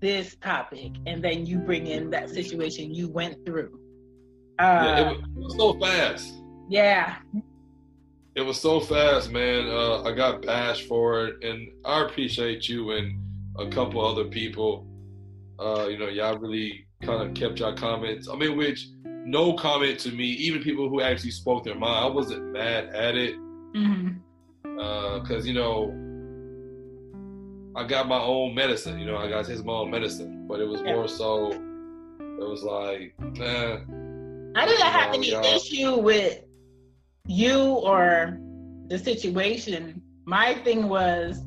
this topic and then you bring in that situation you went through. yeah, it Uh, was, it was so fast. yeah. It was so fast, man. Uh, I got bashed for it, and I appreciate you and a couple other people. Uh, you know, y'all really kind of kept your comments. I mean, which no comment to me, even people who actually spoke their mind. I wasn't mad at it Mhm. Because you know I got my own medicine. You know, I got his my own medicine, but it was Yeah. more so. It was like, eh, I didn't have any yeah. issue with you or the situation. My thing was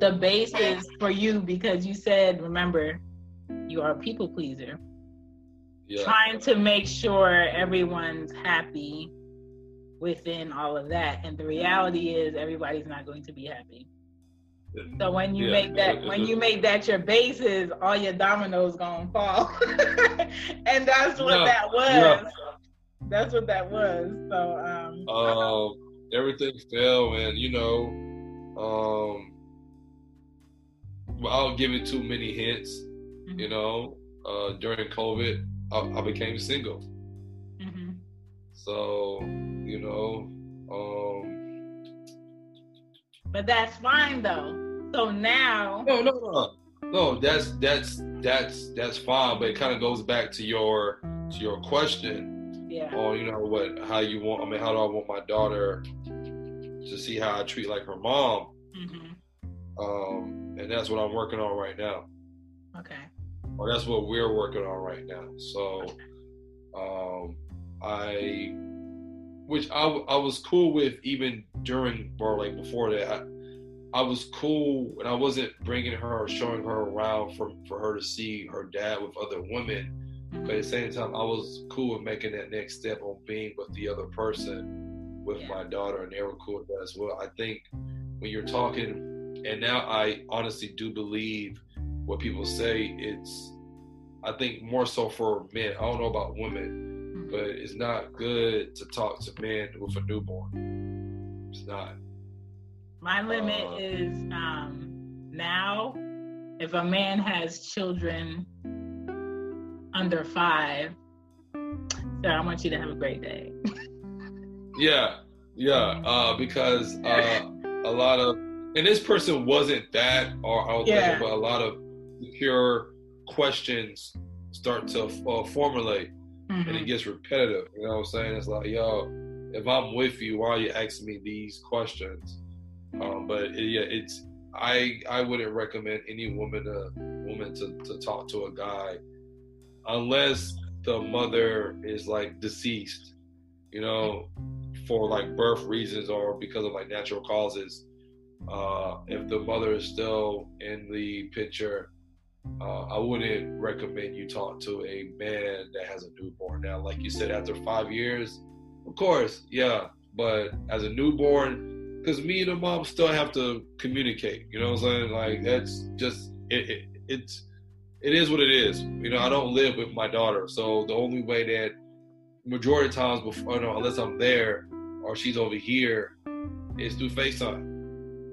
the basis for you because you said, remember, you are a people pleaser. yeah, Trying to make sure everyone's happy within all of that. And the reality is everybody's not going to be happy. So when you Yeah, make that when you make that your basis, all your dominoes gonna fall. <laughs> and that's what that was. That's what that was. So um um, everything fell, and you know, um, without giving too many hints, you know, uh, during COVID, I, I became single. mhm. So, you know, um, but that's fine though. So now no, no, no, no. That's that's that's that's fine, but it kind of goes back to your to your question yeah. on you know what how you want. I mean, how do I want my daughter to see how I treat like her mom? Mhm. Um, and that's what I'm working on right now. Okay. or that's what we're working on right now. So, um, I, which I, I was cool with even during or like before that. I, I was cool and I wasn't bringing her or showing her around for for her to see her dad with other women. But at the same time, I was cool with making that next step on being with the other person with Yeah. my daughter, and they were cool with that as well. I think when you're talking, and now I honestly do believe what people say. It's, I think more so for men. I don't know about women. But it's not good to talk to men with a newborn. It's not. My limit Uh, is um now if a man has children under five, sir, I want you to have a great day. <laughs> Yeah, yeah, uh, because uh, a lot of, and this person wasn't that, or I was Yeah. thinking, but a lot of pure questions start to uh, formulate, and Mhm. it gets repetitive. You know what I'm saying? It's like, yo, if I'm with you, why are you asking me these questions? Um, but it, yeah, it's I I wouldn't recommend any woman to woman to, to talk to a guy unless the mother is like deceased, you know, for like birth reasons or because of like natural causes. Uh, if the mother is still in the picture, uh, I wouldn't recommend you talk to a man that has a newborn. Now, like you said, after five years, of course, yeah, but as a newborn, because me and the mom still have to communicate. You know what I'm saying? Like that's just it. it it's it is what it is. You know, I don't live with my daughter, so the only way that majority of times before, no, unless I'm there or she's over here, is through FaceTime.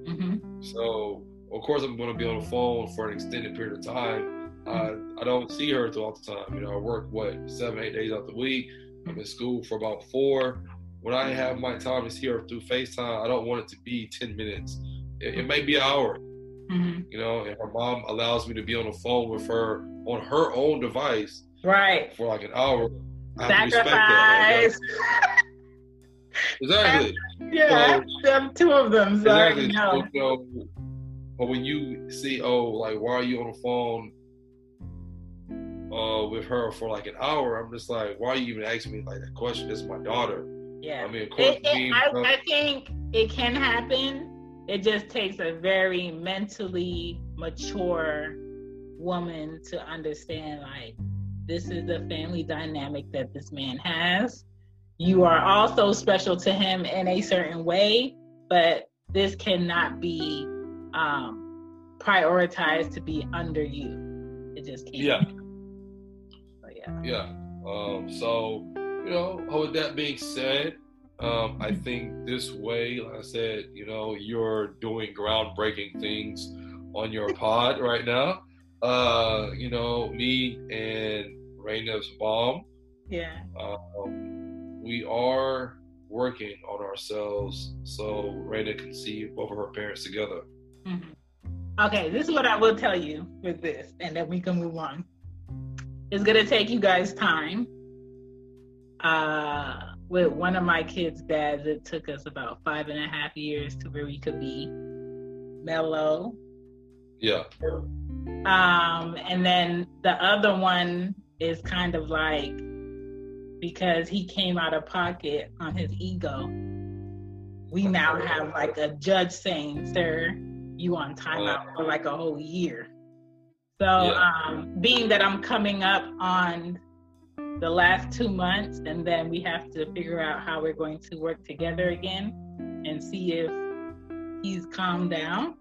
Mhm. So of course I'm going to be on the phone for an extended period of time. Uh, I don't see her throughout the time. You know, I work what seven, eight days out the week. I'm in school for about four. When I have my time is here through FaceTime, I don't want it to be 10 minutes. It, it may be an hour. hmm You know, and her mom allows me to be on the phone with her on her own device Right. for like an hour. I to that. Sacrifice. Like, exactly. <laughs> Yeah, them two of them. So Exactly. know. So, you but when you see, oh, like, why are you on the phone uh, with her for like an hour? I'm just like, why are you even asking me like that question? This is my daughter. Yeah. I mean, of course, It, it, me, I, uh, I think it can happen. It just takes a very mentally mature woman to understand like this is the family dynamic that this man has. You are also special to him in a certain way, but this cannot be um, prioritized to be under you. It just can't. Yeah. So, yeah. yeah. Um, so, you know, with that being said, um, I think this way, like I said, you know, you're doing groundbreaking things on your pod right now. Uh, you know, me and Raina's mom, Yeah. um, we are working on ourselves so Raina can see both of her parents together. Mhm. Okay, this is what I will tell you with this, and then we can move on. It's gonna take you guys time. Uh, with one of my kids' dads, it took us about five and a half years to where we could be mellow. Yeah. Um, and then the other one is kind of like because he came out of pocket on his ego. We now have like a judge saying, "Sir, you on timeout for like a whole year." So, Yeah. um, being that I'm coming up on the last two months, and then we have to figure out how we're going to work together again and see if he's calmed down.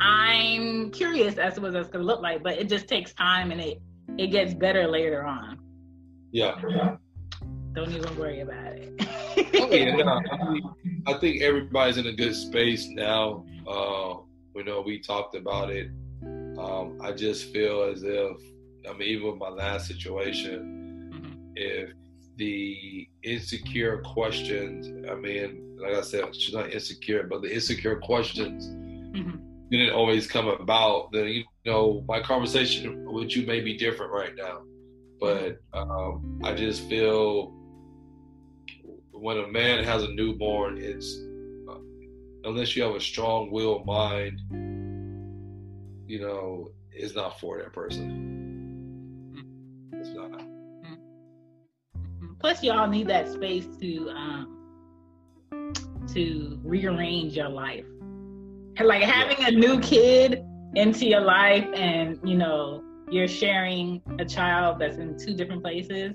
I'm curious as to what that's gonna look like, but it just takes time and it it gets better later on. Yeah. Don't even worry about it. Oh, yeah, no, I, mean, <laughs> I think everybody's in a good space now. Uh, you know, we talked about it. Um, I just feel as if, I mean, even with my last situation, Mhm. if the insecure questions, I mean, like I said, she's not insecure, but the insecure questions Mhm. didn't always come about, then, you know, my conversation with you may be different right now. But um, I just feel when a man has a newborn, it's unless you have a strong will mind, you know, it's not for that person. It's not. Plus, y'all need that space to um, to rearrange your life. Like having a new kid into your life, and you know you're sharing a child that's in two different places.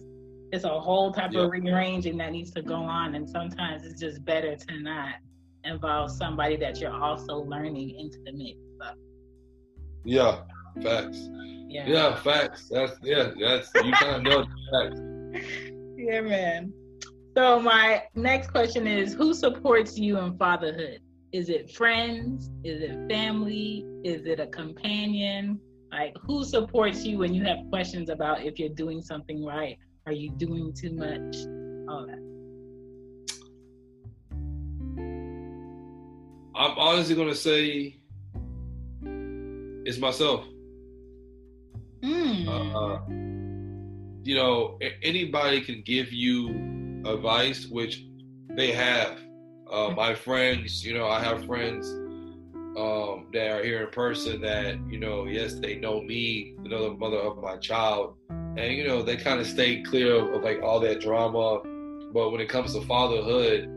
It's a whole type Yeah. of rearranging that needs to go on, and sometimes it's just better to not involve somebody that you're also learning into the mix. So, Yeah, facts. yeah. Yeah, facts. That's yeah, that's you kind of know the facts. <laughs> Yeah, man. So my next question is who supports you in fatherhood? Is it friends? Is it family? Is it a companion? Like who supports you when you have questions about if you're doing something right? Are you doing too much? All that. I'm honestly gonna say it's myself. Mm. Uh, you know, anybody can give you advice, which they have. Uh, my friends, you know, I have friends um, that are here in person that, you know, yes, they know me, they know the mother of my child, and you know, they kind of stay clear of, of like all that drama. But when it comes to fatherhood,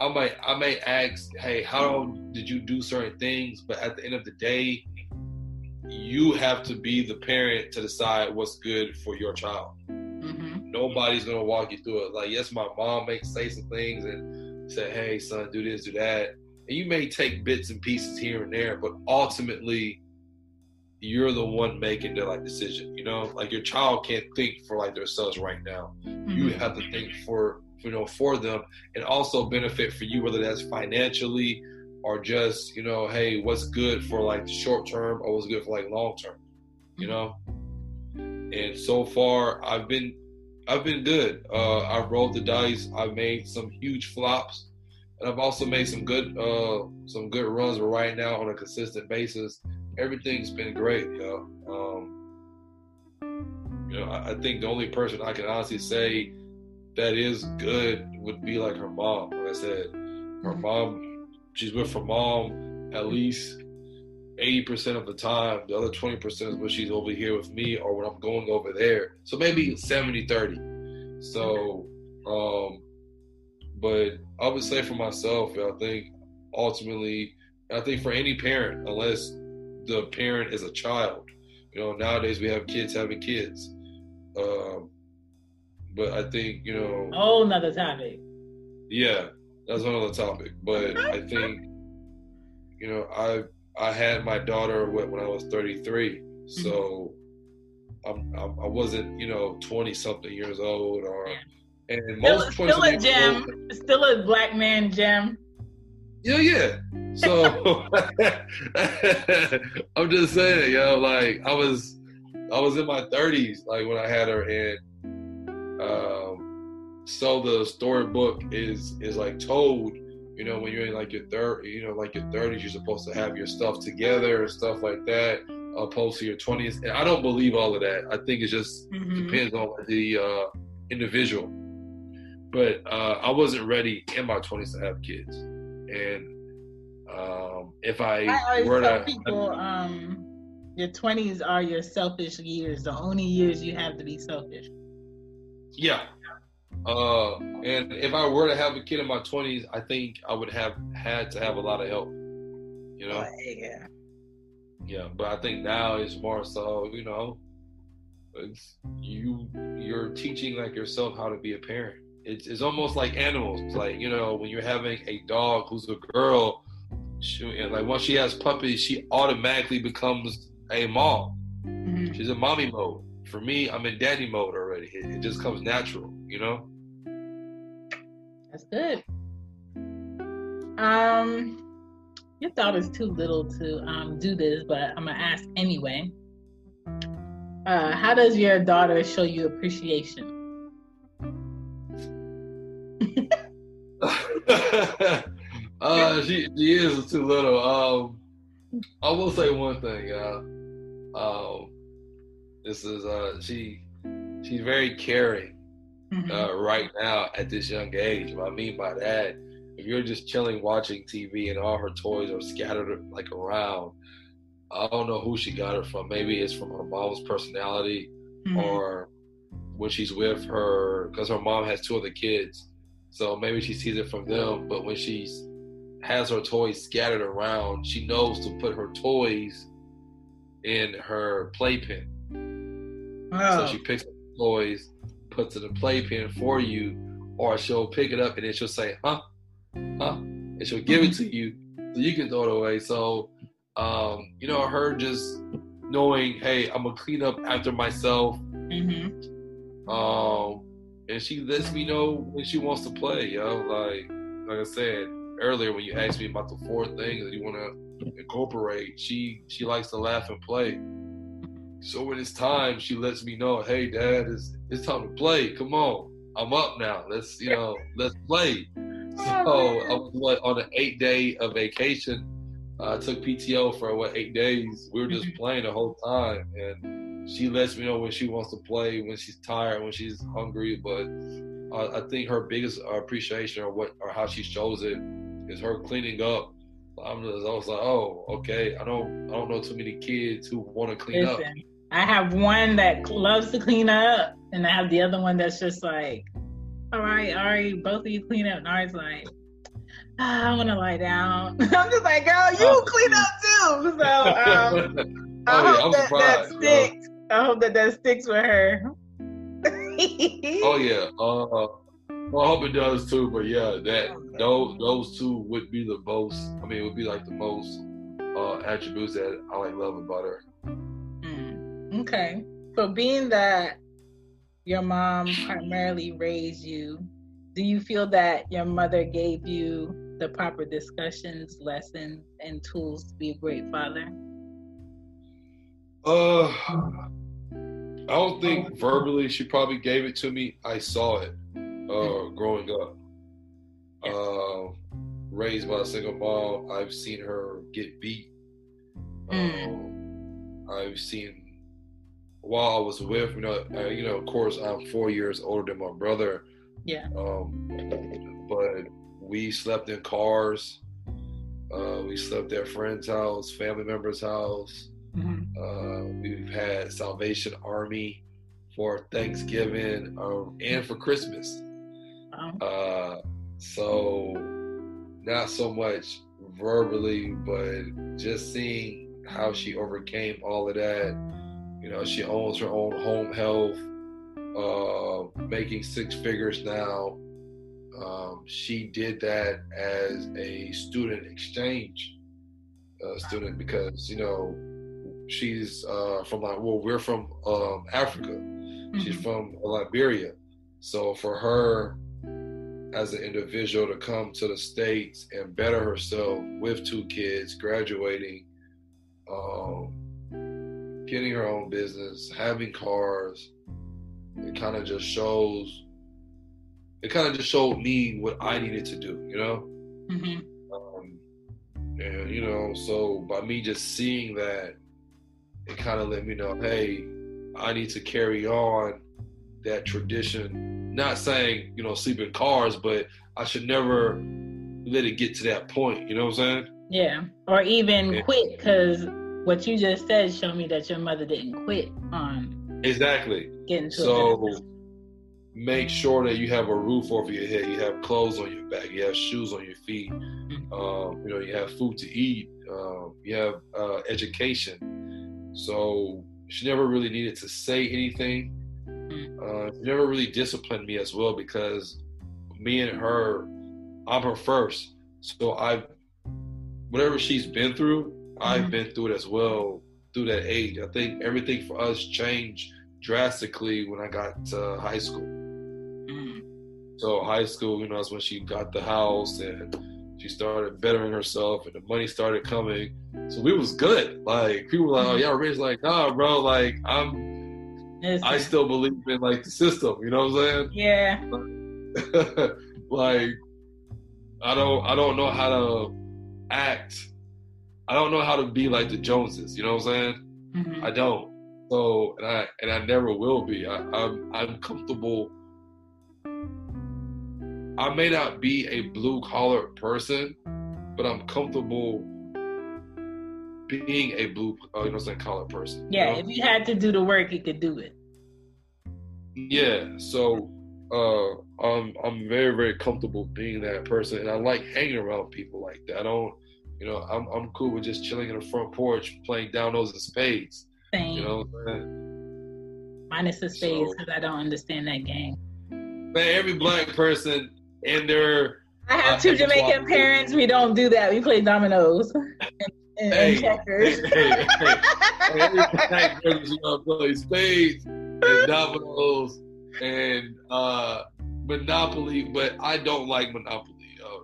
I might I may ask, hey, how did you do certain things? But at the end of the day, you have to be the parent to decide what's good for your child. hmm Nobody's gonna walk you through it. Like, yes, my mom may say some things and say, "Hey, son, do this, do that," and you may take bits and pieces here and there, but ultimately, you're the one making the like decision. You know, like your child can't think for like themselves right now. You have to think for you know for them, and also benefit for you, whether that's financially or just you know, hey, what's good for like the short term or what's good for like long term. You know, and so far I've been I've been good. Uh, I've rolled the dice. I've made some huge flops, and I've also made some good uh, some good runs. But right now, on a consistent basis, everything's been great. You know, um, you know, I, I think the only person I can honestly say that is good would be like her mom. Like I said, her mom, she's with her mom at least 80% of the time. The other 20% is when she's over here with me or when I'm going over there. So maybe 70 30. So, um, but I would say for myself, I think ultimately, I think for any parent, unless the parent is a child, you know, nowadays we have kids having kids. Um, but I think, you know. Oh, another topic. Yeah, that's another topic. But I think, you know, I I had my daughter when I was 33, so mm-hmm. I'm, I'm I was not you know 20 something years old or and most still, still a gem, still a black man gem. Yeah, yeah. So <laughs> I'm just saying, yo, know, like I was I was in my 30s like when I had her and um so the storybook is is like told you know, when you're in like your third, you know, like your 30s, you're supposed to have your stuff together and stuff like that, opposed to your 20s. And I don't believe all of that. I think it just mm-hmm. depends on the uh, individual. But uh, I wasn't ready in my 20s to have kids, and um, if I, I were to, people, um, your 20s are your selfish years, the only years you have to be selfish. Yeah, uh, and if I were to have a kid in my twenties, I think I would have had to have a lot of help. You know. Yeah. Yeah, but I think now it's more so, you know, it's you you're teaching like yourself how to be a parent. It's it's almost like animals. Like you know when you're having a dog who's a girl, she, and like once she has puppies, she automatically becomes a mom. Mm-hmm. She's in mommy mode. For me, I'm in daddy mode already. It, it just comes natural, you know. That's good. Um, your daughter's too little to um, do this, but I'm gonna ask anyway. Uh, how does your daughter show you appreciation? <laughs> uh, she she is too little. Um, I will say one thing. Uh, um, this is uh, she she's very caring mm-hmm. uh, right now at this young age. What I mean by that, if you're just chilling watching TV and all her toys are scattered like around, I don't know who she got it from. Maybe it's from her mom's personality mm-hmm. or when she's with her, because her mom has two other kids. So maybe she sees it from them. But when she's has her toys scattered around, she knows to put her toys in her playpen. So she picks up toys puts it in a playpen for you, or she'll pick it up and then she'll say, huh, huh, and she'll give it to you so you can throw it away. So, um, you know, her just knowing, hey, I'm gonna clean up after myself. Mm-hmm. Um, and she lets me know when she wants to play, yo. Like, like I said earlier, when you asked me about the four things that you want to incorporate, she she likes to laugh and play. So when it's time, she lets me know, "Hey, Dad, it's it's time to play. Come on, I'm up now. Let's you know, let's play." <laughs> So I was what, on an eight day of vacation. I took PTO for what eight days. We were just mm-hmm. playing the whole time, and she lets me know when she wants to play, when she's tired, when she's hungry. But uh, I think her biggest appreciation or what or how she shows it is her cleaning up I'm just, I was like, oh, okay. I don't, I don't know too many kids who want to clean Listen, up. I have one that loves to clean up, and I have the other one that's just like, all right, all right, both of you clean up. And Ari's like, ah, I want to lie down. <laughs> I'm just like, girl, you oh. clean up too. So um, <laughs> I oh, hope yeah, that, that sticks. I hope that that sticks with her. oh <laughs> yeah. Uh, well, I hope it does too. But yeah, that those those two would be the most. I mean, it would be like the most uh, attributes that I like love about her. Okay. So being that your mom primarily raised you, do you feel that your mother gave you the proper discussions, lessons, and tools to be a great father? Uh, I don't think verbally she probably gave it to me. I saw it uh, growing up. Uh, raised by a single mom, I've seen her get beat. Um, I've seen while I was with you know uh, you know of course I'm four years older than my brother. Yeah. Um, but we slept in cars. Uh, we slept at friends' house, family members' house. Mhm. Uh, we've had Salvation Army for Thanksgiving um, and for Christmas. Wow. Uh, so not so much verbally, but just seeing how she overcame all of that. You know, she owns her own home health, uh, making six figures now. Um, she did that as a student exchange uh, student because you know she's uh, from like well we're from um, Africa. She's Mhm. from Liberia, so for her as an individual to come to the states and better herself with two kids, graduating, um, getting her own business, having cars, it kind of just shows. It kind of just showed me what I needed to do, you know. Mhm. Um, and you know, so by me just seeing that, it kind of let me know, hey, I need to carry on that tradition. Not saying you know sleep in cars, but I should never let it get to that point. You know what I'm saying? Yeah. Or even Yeah. quit because what you just said showed me that your mother didn't quit on Exactly. getting to So make sure that you have a roof over your head, you have clothes on your back, you have shoes on your feet, Mm-hmm. um, you know, you have food to eat, um, you have uh, education. So she never really needed to say anything. Uh, she never really disciplined me as well because me and her, I'm her first. So I, whatever she's been through, I've Mhm. been through it as well through that age. I think everything for us changed drastically when I got to high school. Mm. So high school, you know, that's when she got the house and she started bettering herself and the money started coming. So we was good. Like people were like, oh yeah, rich. Like nah, bro. Like I'm, Listen, I still believe in like the system. You know what I'm saying? yeah. <laughs> like I don't, I don't know how to act. I don't know how to be like the Joneses. You know what I'm saying? Mhm. I don't. So and I and I never will be. I, I'm I'm comfortable. I may not be a blue collar person, but I'm comfortable being a blue, uh, you know, what I'm saying collar person. you Yeah. know? If you had to do the work, you could do it. Yeah. So uh, I'm I'm very very comfortable being that person, and I like hanging around people like that. I don't, you know, I'm I'm cool with just chilling in the front porch playing dominoes and spades. Same. You know what I'm saying? Minus the spades So- because I don't understand that game. Man, every black person in their I have Uh, two Jamaican parents. We don't do that. We play dominoes <laughs> and, and, Hey, and checkers. hey, hey, hey, every black person you know play spades and <laughs> dominoes and uh Monopoly, but I don't like Monopoly.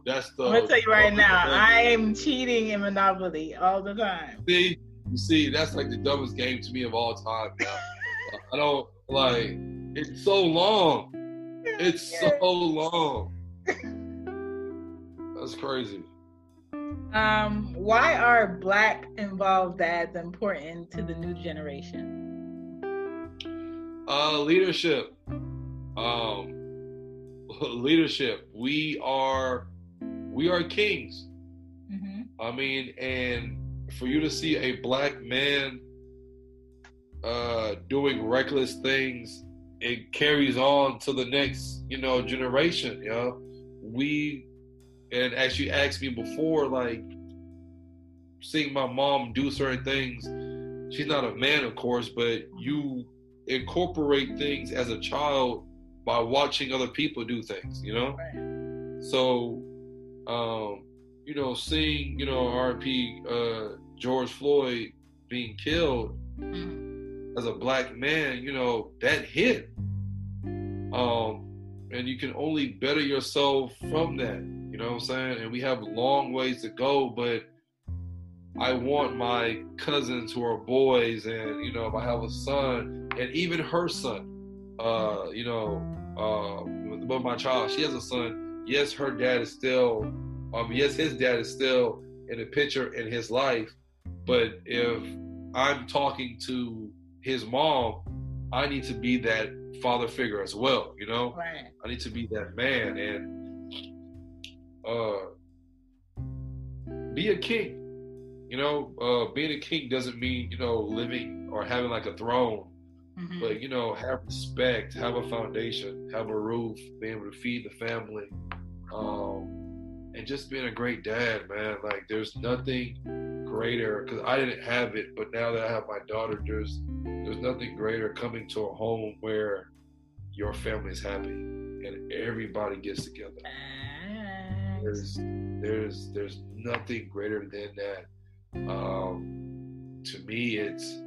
That's the I'm gonna tell you right now, I am cheating in Monopoly all the time. see, you see, that's like the dumbest game to me of all time. Now. <laughs> I don't like it's so long. It's so long. That's crazy. Um, why are black involved dads important to the new generation? Uh, leadership. Um, <laughs> leadership. We are, we are kings. hmm I mean, and for you to see a black man uh, doing reckless things, it carries on to the next, you know, generation. You know, we, and as you asked me before, like seeing my mom do certain things. She's not a man, of course, but you incorporate things as a child by watching other people do things. You know. Right. So, um, you know, seeing, you know, RP uh, George Floyd being killed Mhm. as a black man, you know, that hit. Um, and you can only better yourself from that. You know what I'm saying? And we have long ways to go, but I want my cousins who are boys, and you know, if I have a son, and even her son, uh, you know, uh, but my child, she has a son. Yes, her dad is still, um, yes, his dad is still in the picture in his life. But if I'm talking to his mom, I need to be that father figure as well. You know, Right. I need to be that man and uh, be a king. You know, uh, being a king doesn't mean you know living or having like a throne, Mhm. but you know, have respect, have a foundation, have a roof, being able to feed the family, um, and just being a great dad, man. Like, there's nothing greater because I didn't have it, but now that I have my daughter, there's there's nothing greater coming to a home where your family is happy and everybody gets together. There's there's there's nothing greater than that. Um, to me, it's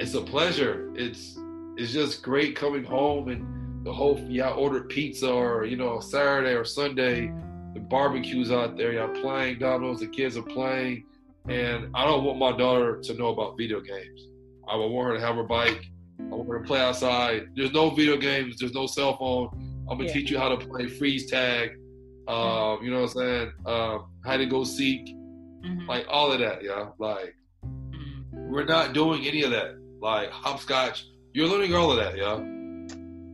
it's a pleasure. It's it's just great coming home and the whole y'all ordered pizza or you know Saturday or Sunday, the barbecues out there. Y'all playing dominoes. The kids are playing, and I don't want my daughter to know about video games. I would want her to have her bike. I want her to play outside. There's no video games. There's no cell phone. I'm gonna Yeah. teach you how to play freeze tag. Um, you know what I'm saying? Um, how to go seek, Mhm. like all of that, yeah. Like Mhm. we're not doing any of that. Like hopscotch, you're learning all of that, yeah.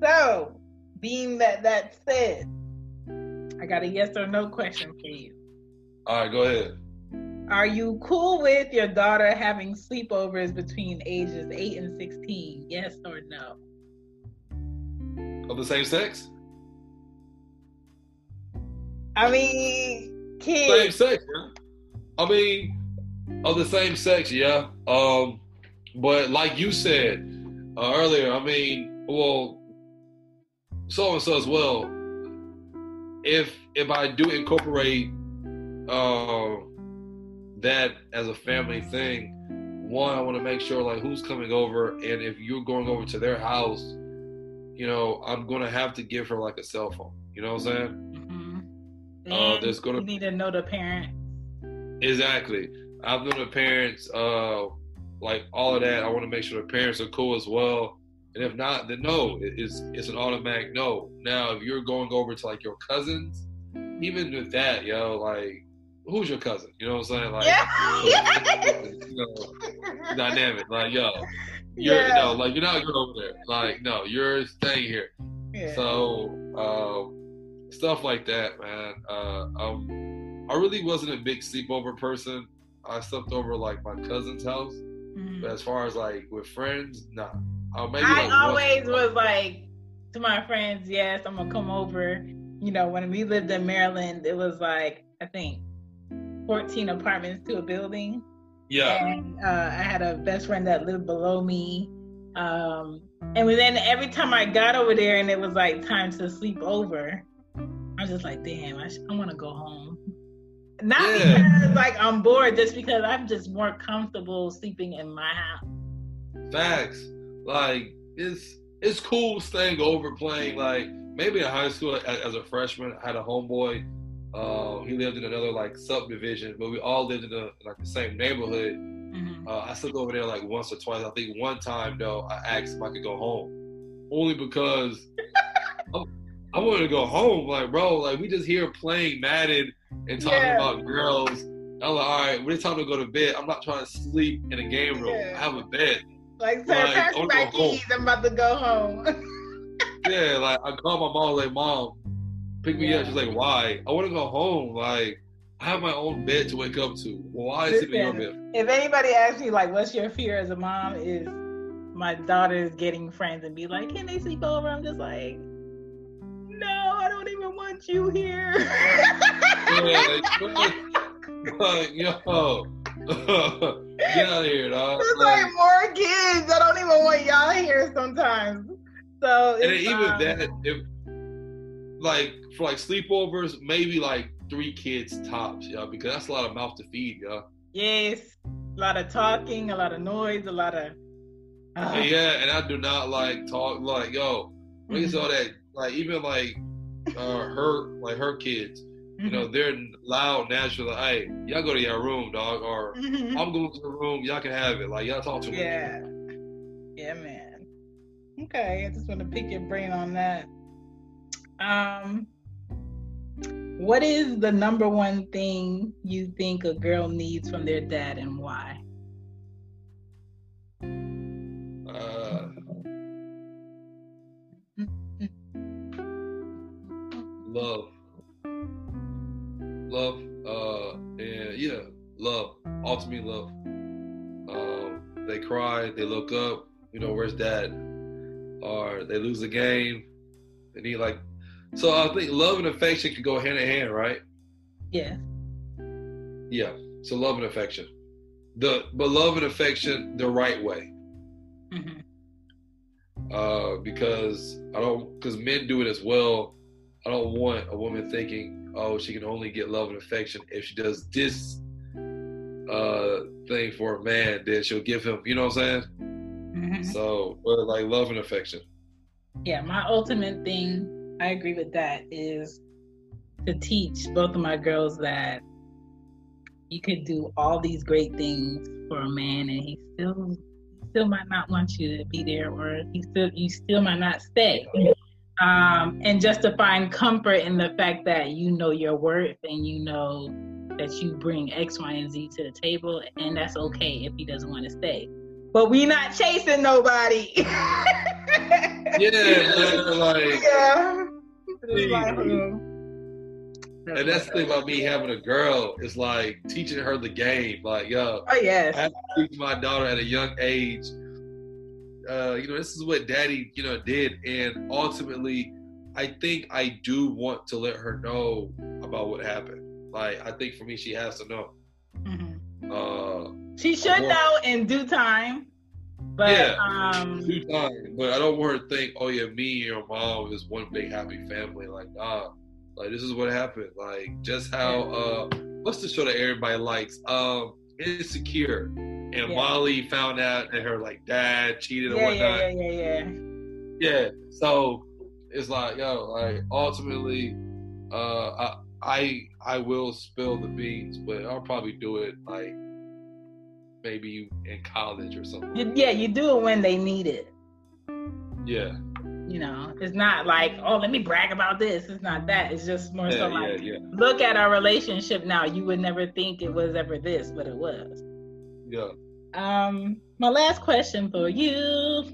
So, being that that said, I got a yes or no question for you. All right, go ahead. Are you cool with your daughter having sleepovers between ages 8 and 16? Yes or no? Of the same sex? I mean, Same sex, yeah. I mean, of the same sex, yeah. Um, but like you said uh, earlier, I mean, well, so and so as well. If if I do incorporate uh, that as a family thing, one, I want to make sure like who's coming over, and if you're going over to their house, you know, I'm gonna have to give her like a cell phone. You know what I'm saying? Mhm. Uh, there's gonna- you need to know the parent. Exactly. I've known the parents, uh, like all of that. I want to make sure the parents are cool as well. And if not, then no, it's it's an automatic no. Now, if you're going over to like your cousins, even with that, yo, like who's your cousin? You know what I'm saying? Like, yeah. <laughs> you know, dynamic. Like, yo, you're Yeah. no, like you're not going over there. Like, no, you're staying here. Yeah. So um, stuff like that, man. Uh, um, I really wasn't a big sleepover person. I slept over like my cousin's house, Mhm. but as far as like with friends, nah. Uh, maybe, I like, always was like to my friends, yes, I'm gonna come over. You know, when we lived in Maryland, it was like I think 14 apartments to a building, yeah, and uh, I had a best friend that lived below me. Um, and then every time I got over there, and it was like time to sleep over, I was just like, damn, I, sh- I want to go home. Not Yeah. because like I'm bored, just because I'm just more comfortable sleeping in my house. facts. Like it's it's cool staying over playing. Like maybe in high school as, a freshman, I had a homeboy. Uh, he lived in another like subdivision, but we all lived in the like the same neighborhood. Mhm. Uh, I slept over there like once or twice. I think one time though, I asked if I could go home, only because <laughs> I, I wanted to go home. Like, bro, like we just here playing Madden and talking Yeah. about girls. I'm like, all right, when it's time to go to bed, I'm not trying to sleep in a game room. Yeah. I have a bed. Like, sir, Like, pass my keys. I'm about to go home. <laughs> Yeah, like I called my mom, like, mom, pick me up. She's like, why? I want to go home. Like, I have my own bed to wake up to. Why is it in your bed? if anybody asks me, like, what's your fear as a mom, is my daughter's getting friends and be like, can they sleep over? I'm just like, no, I don't even want you here. Yeah, like, yo, <laughs> get out of here, dog. It's Like, like more kids. I don't even want y'all here sometimes. So and even um, that, if like for like sleepovers, maybe like three kids tops, yeah, because that's a lot of mouth to feed, yeah. yes, a lot of talking, a lot of noise, a lot of. uh, yeah, and I do not like talk like yo. Look Mm-hmm. at all that, like even like uh her like her kids. You know, they're loud, natural. Like, hey, y'all go to your room, dog, or Mhm. I'm going to the room. Y'all can have it. Like y'all talk to me. Yeah. Yeah, man. Okay, I just want to pick your brain on that. Um what is the number one thing you think a girl needs from their dad and why? Love, love, uh, and yeah, love, ultimately love. Um, they cry, they look up, you know, where's dad? Or they lose a game, they need like. So I think love and affection can go hand in hand, right? Yeah. Yeah. So love and affection, the but love and affection the right way. Mhm. uh, because I don't because men do it as well. I don't want a woman thinking, oh, she can only get love and affection if she does this uh, thing for a man, then she'll give him. You know what I'm saying? Mhm. So, but like love and affection. Yeah, my ultimate thing, I agree with that, is to teach both of my girls that you could do all these great things for a man and he still still might not want you to be there or he still you still might not stay. Um, and just to find comfort in the fact that you know your worth and you know that you bring X, Y, and Z to the table, and that's okay if he doesn't want to stay. But we not chasing nobody. <laughs> Yeah, like, Yeah. and that's the thing about me having a girl. is like teaching her the game. Like, yo, Oh yes. I have to teach my daughter at a young age. Uh, you know, this is what daddy, you know, did. And ultimately, I think I do want to let her know about what happened. Like, I think for me, she has to know. Mhm. Uh, She should know in due time. But Yeah. um due time. But I don't want her to think, oh, yeah, me and your mom is one big happy family. Like, nah. Like, this is what happened. Like, just how, uh, what's the show that everybody likes? Um, Insecure. And Yeah. Molly found out that her, like, dad cheated or whatnot. yeah, yeah, yeah, yeah. yeah so it's like yo like ultimately uh i i i will spill the beans but i'll probably do it like maybe in college or something yeah, you do it when they need it. yeah You know, it's not like, oh, let me brag about this. It's not that. It's just more yeah so like, yeah look at our relationship now. You would never think it was ever this, but it was. yeah Um, my last question for you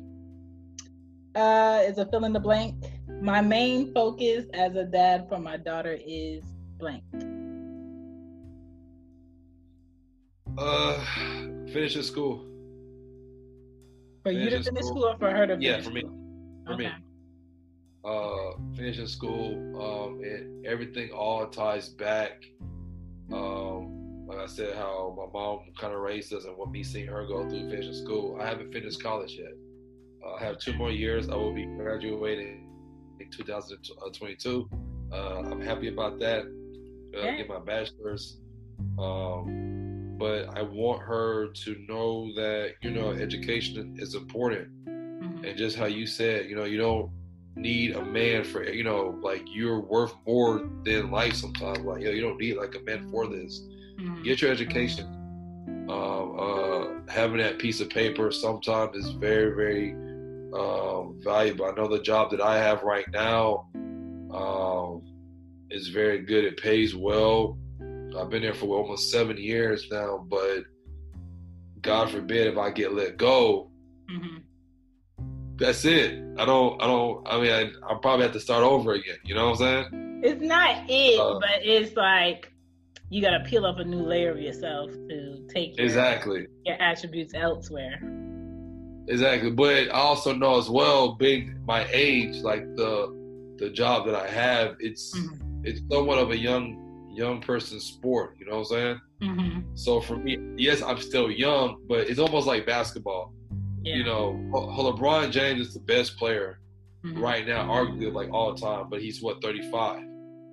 uh, is a fill in the blank. My main focus as a dad for my daughter is blank. uh finishing school For you to Finish finish school. school or for her to finish yeah for me school? For me uh finishing school um and everything all ties back um like i said how my mom kind of raised us and what me seeing her go through finishing school. I haven't finished college yet. Uh, i have two more years. I will be graduating in 2022 uh i'm happy about that uh, Yeah. get my bachelor's. Um but i want her to know that you know education is important. And just how you said, you know, you don't need a man for, you know, like you're worth more than life sometimes. Like, you know, you don't need like a man for this. Mhm. Get your education. Um, uh, having that piece of paper sometimes is very, very um, valuable. I know the job that I have right now um, is very good. It pays well. I've been there for almost seven years now, but God forbid if I get let go, Mhm. That's it. I don't. I don't. I mean, I, I'll probably have to start over again. You know what I'm saying? It's not it, Uh, but it's like you got to peel up a new layer of yourself to take your, Exactly. your attributes elsewhere. Exactly. But I also know as well, being my age, like the the job that I have, it's Mhm. it's somewhat of a young young person's sport. You know what I'm saying? Mm-hmm. So for me, yes, I'm still young, but it's almost like basketball. Yeah. You know, Le- LeBron James is the best player Mhm. right now, arguably like all time, but he's what 35.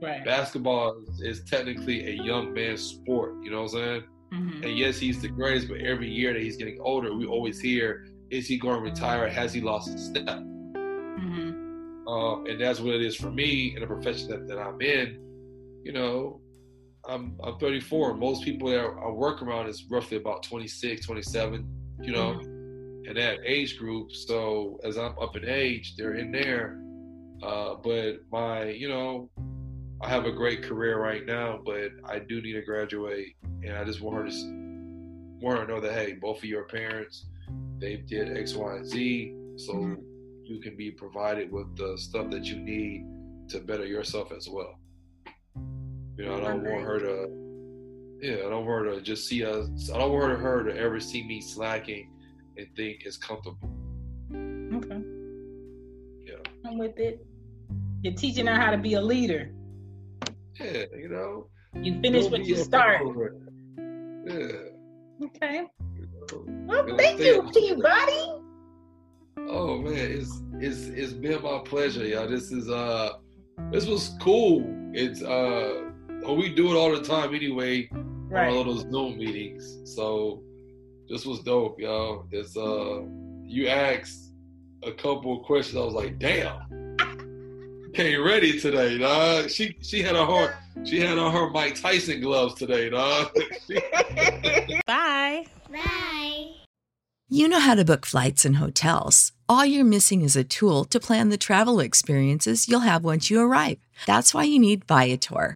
Right. Basketball is, technically a young man's sport. You know what I'm saying? Mhm. And yes, he's the greatest, but every year that he's getting older, we always hear, is he going to retire? Has he lost his step? Mhm. Um, and that's what it is for me in the profession that, that I'm in. You know, I'm I'm 34. Most people that I work around is roughly about 26, 27. You know, mm-hmm. In that age group. So as I'm up in age, they're in there. Uh, but my, you know, I have a great career right now, but I do need to graduate, and I just want her to want her to know that hey, both of your parents, they did X, Y, and Z, so mm-hmm. you can be provided with the stuff that you need to better yourself as well. You know, I don't want her to, yeah, I don't want her to just see us. I don't want her to ever see me slacking and think it's comfortable. Okay. Yeah. I'm with it. You're teaching her how to be a leader. Yeah, you know. You finish what you start. Yeah. Okay. You know, well, thank you, Peabody. Oh man, it's it's it's been my pleasure, y'all. This is uh this was cool. It's uh we do it all the time anyway. Right. All those Zoom meetings. So this was dope, y'all. It's uh you asked a couple of questions. I was like, damn. Came ready today, dog. She she had a heart she had on her Mike Tyson gloves today, dog. <laughs> Bye. Bye. You know how to book flights and hotels. All you're missing is a tool to plan the travel experiences you'll have once you arrive. That's why you need Viator.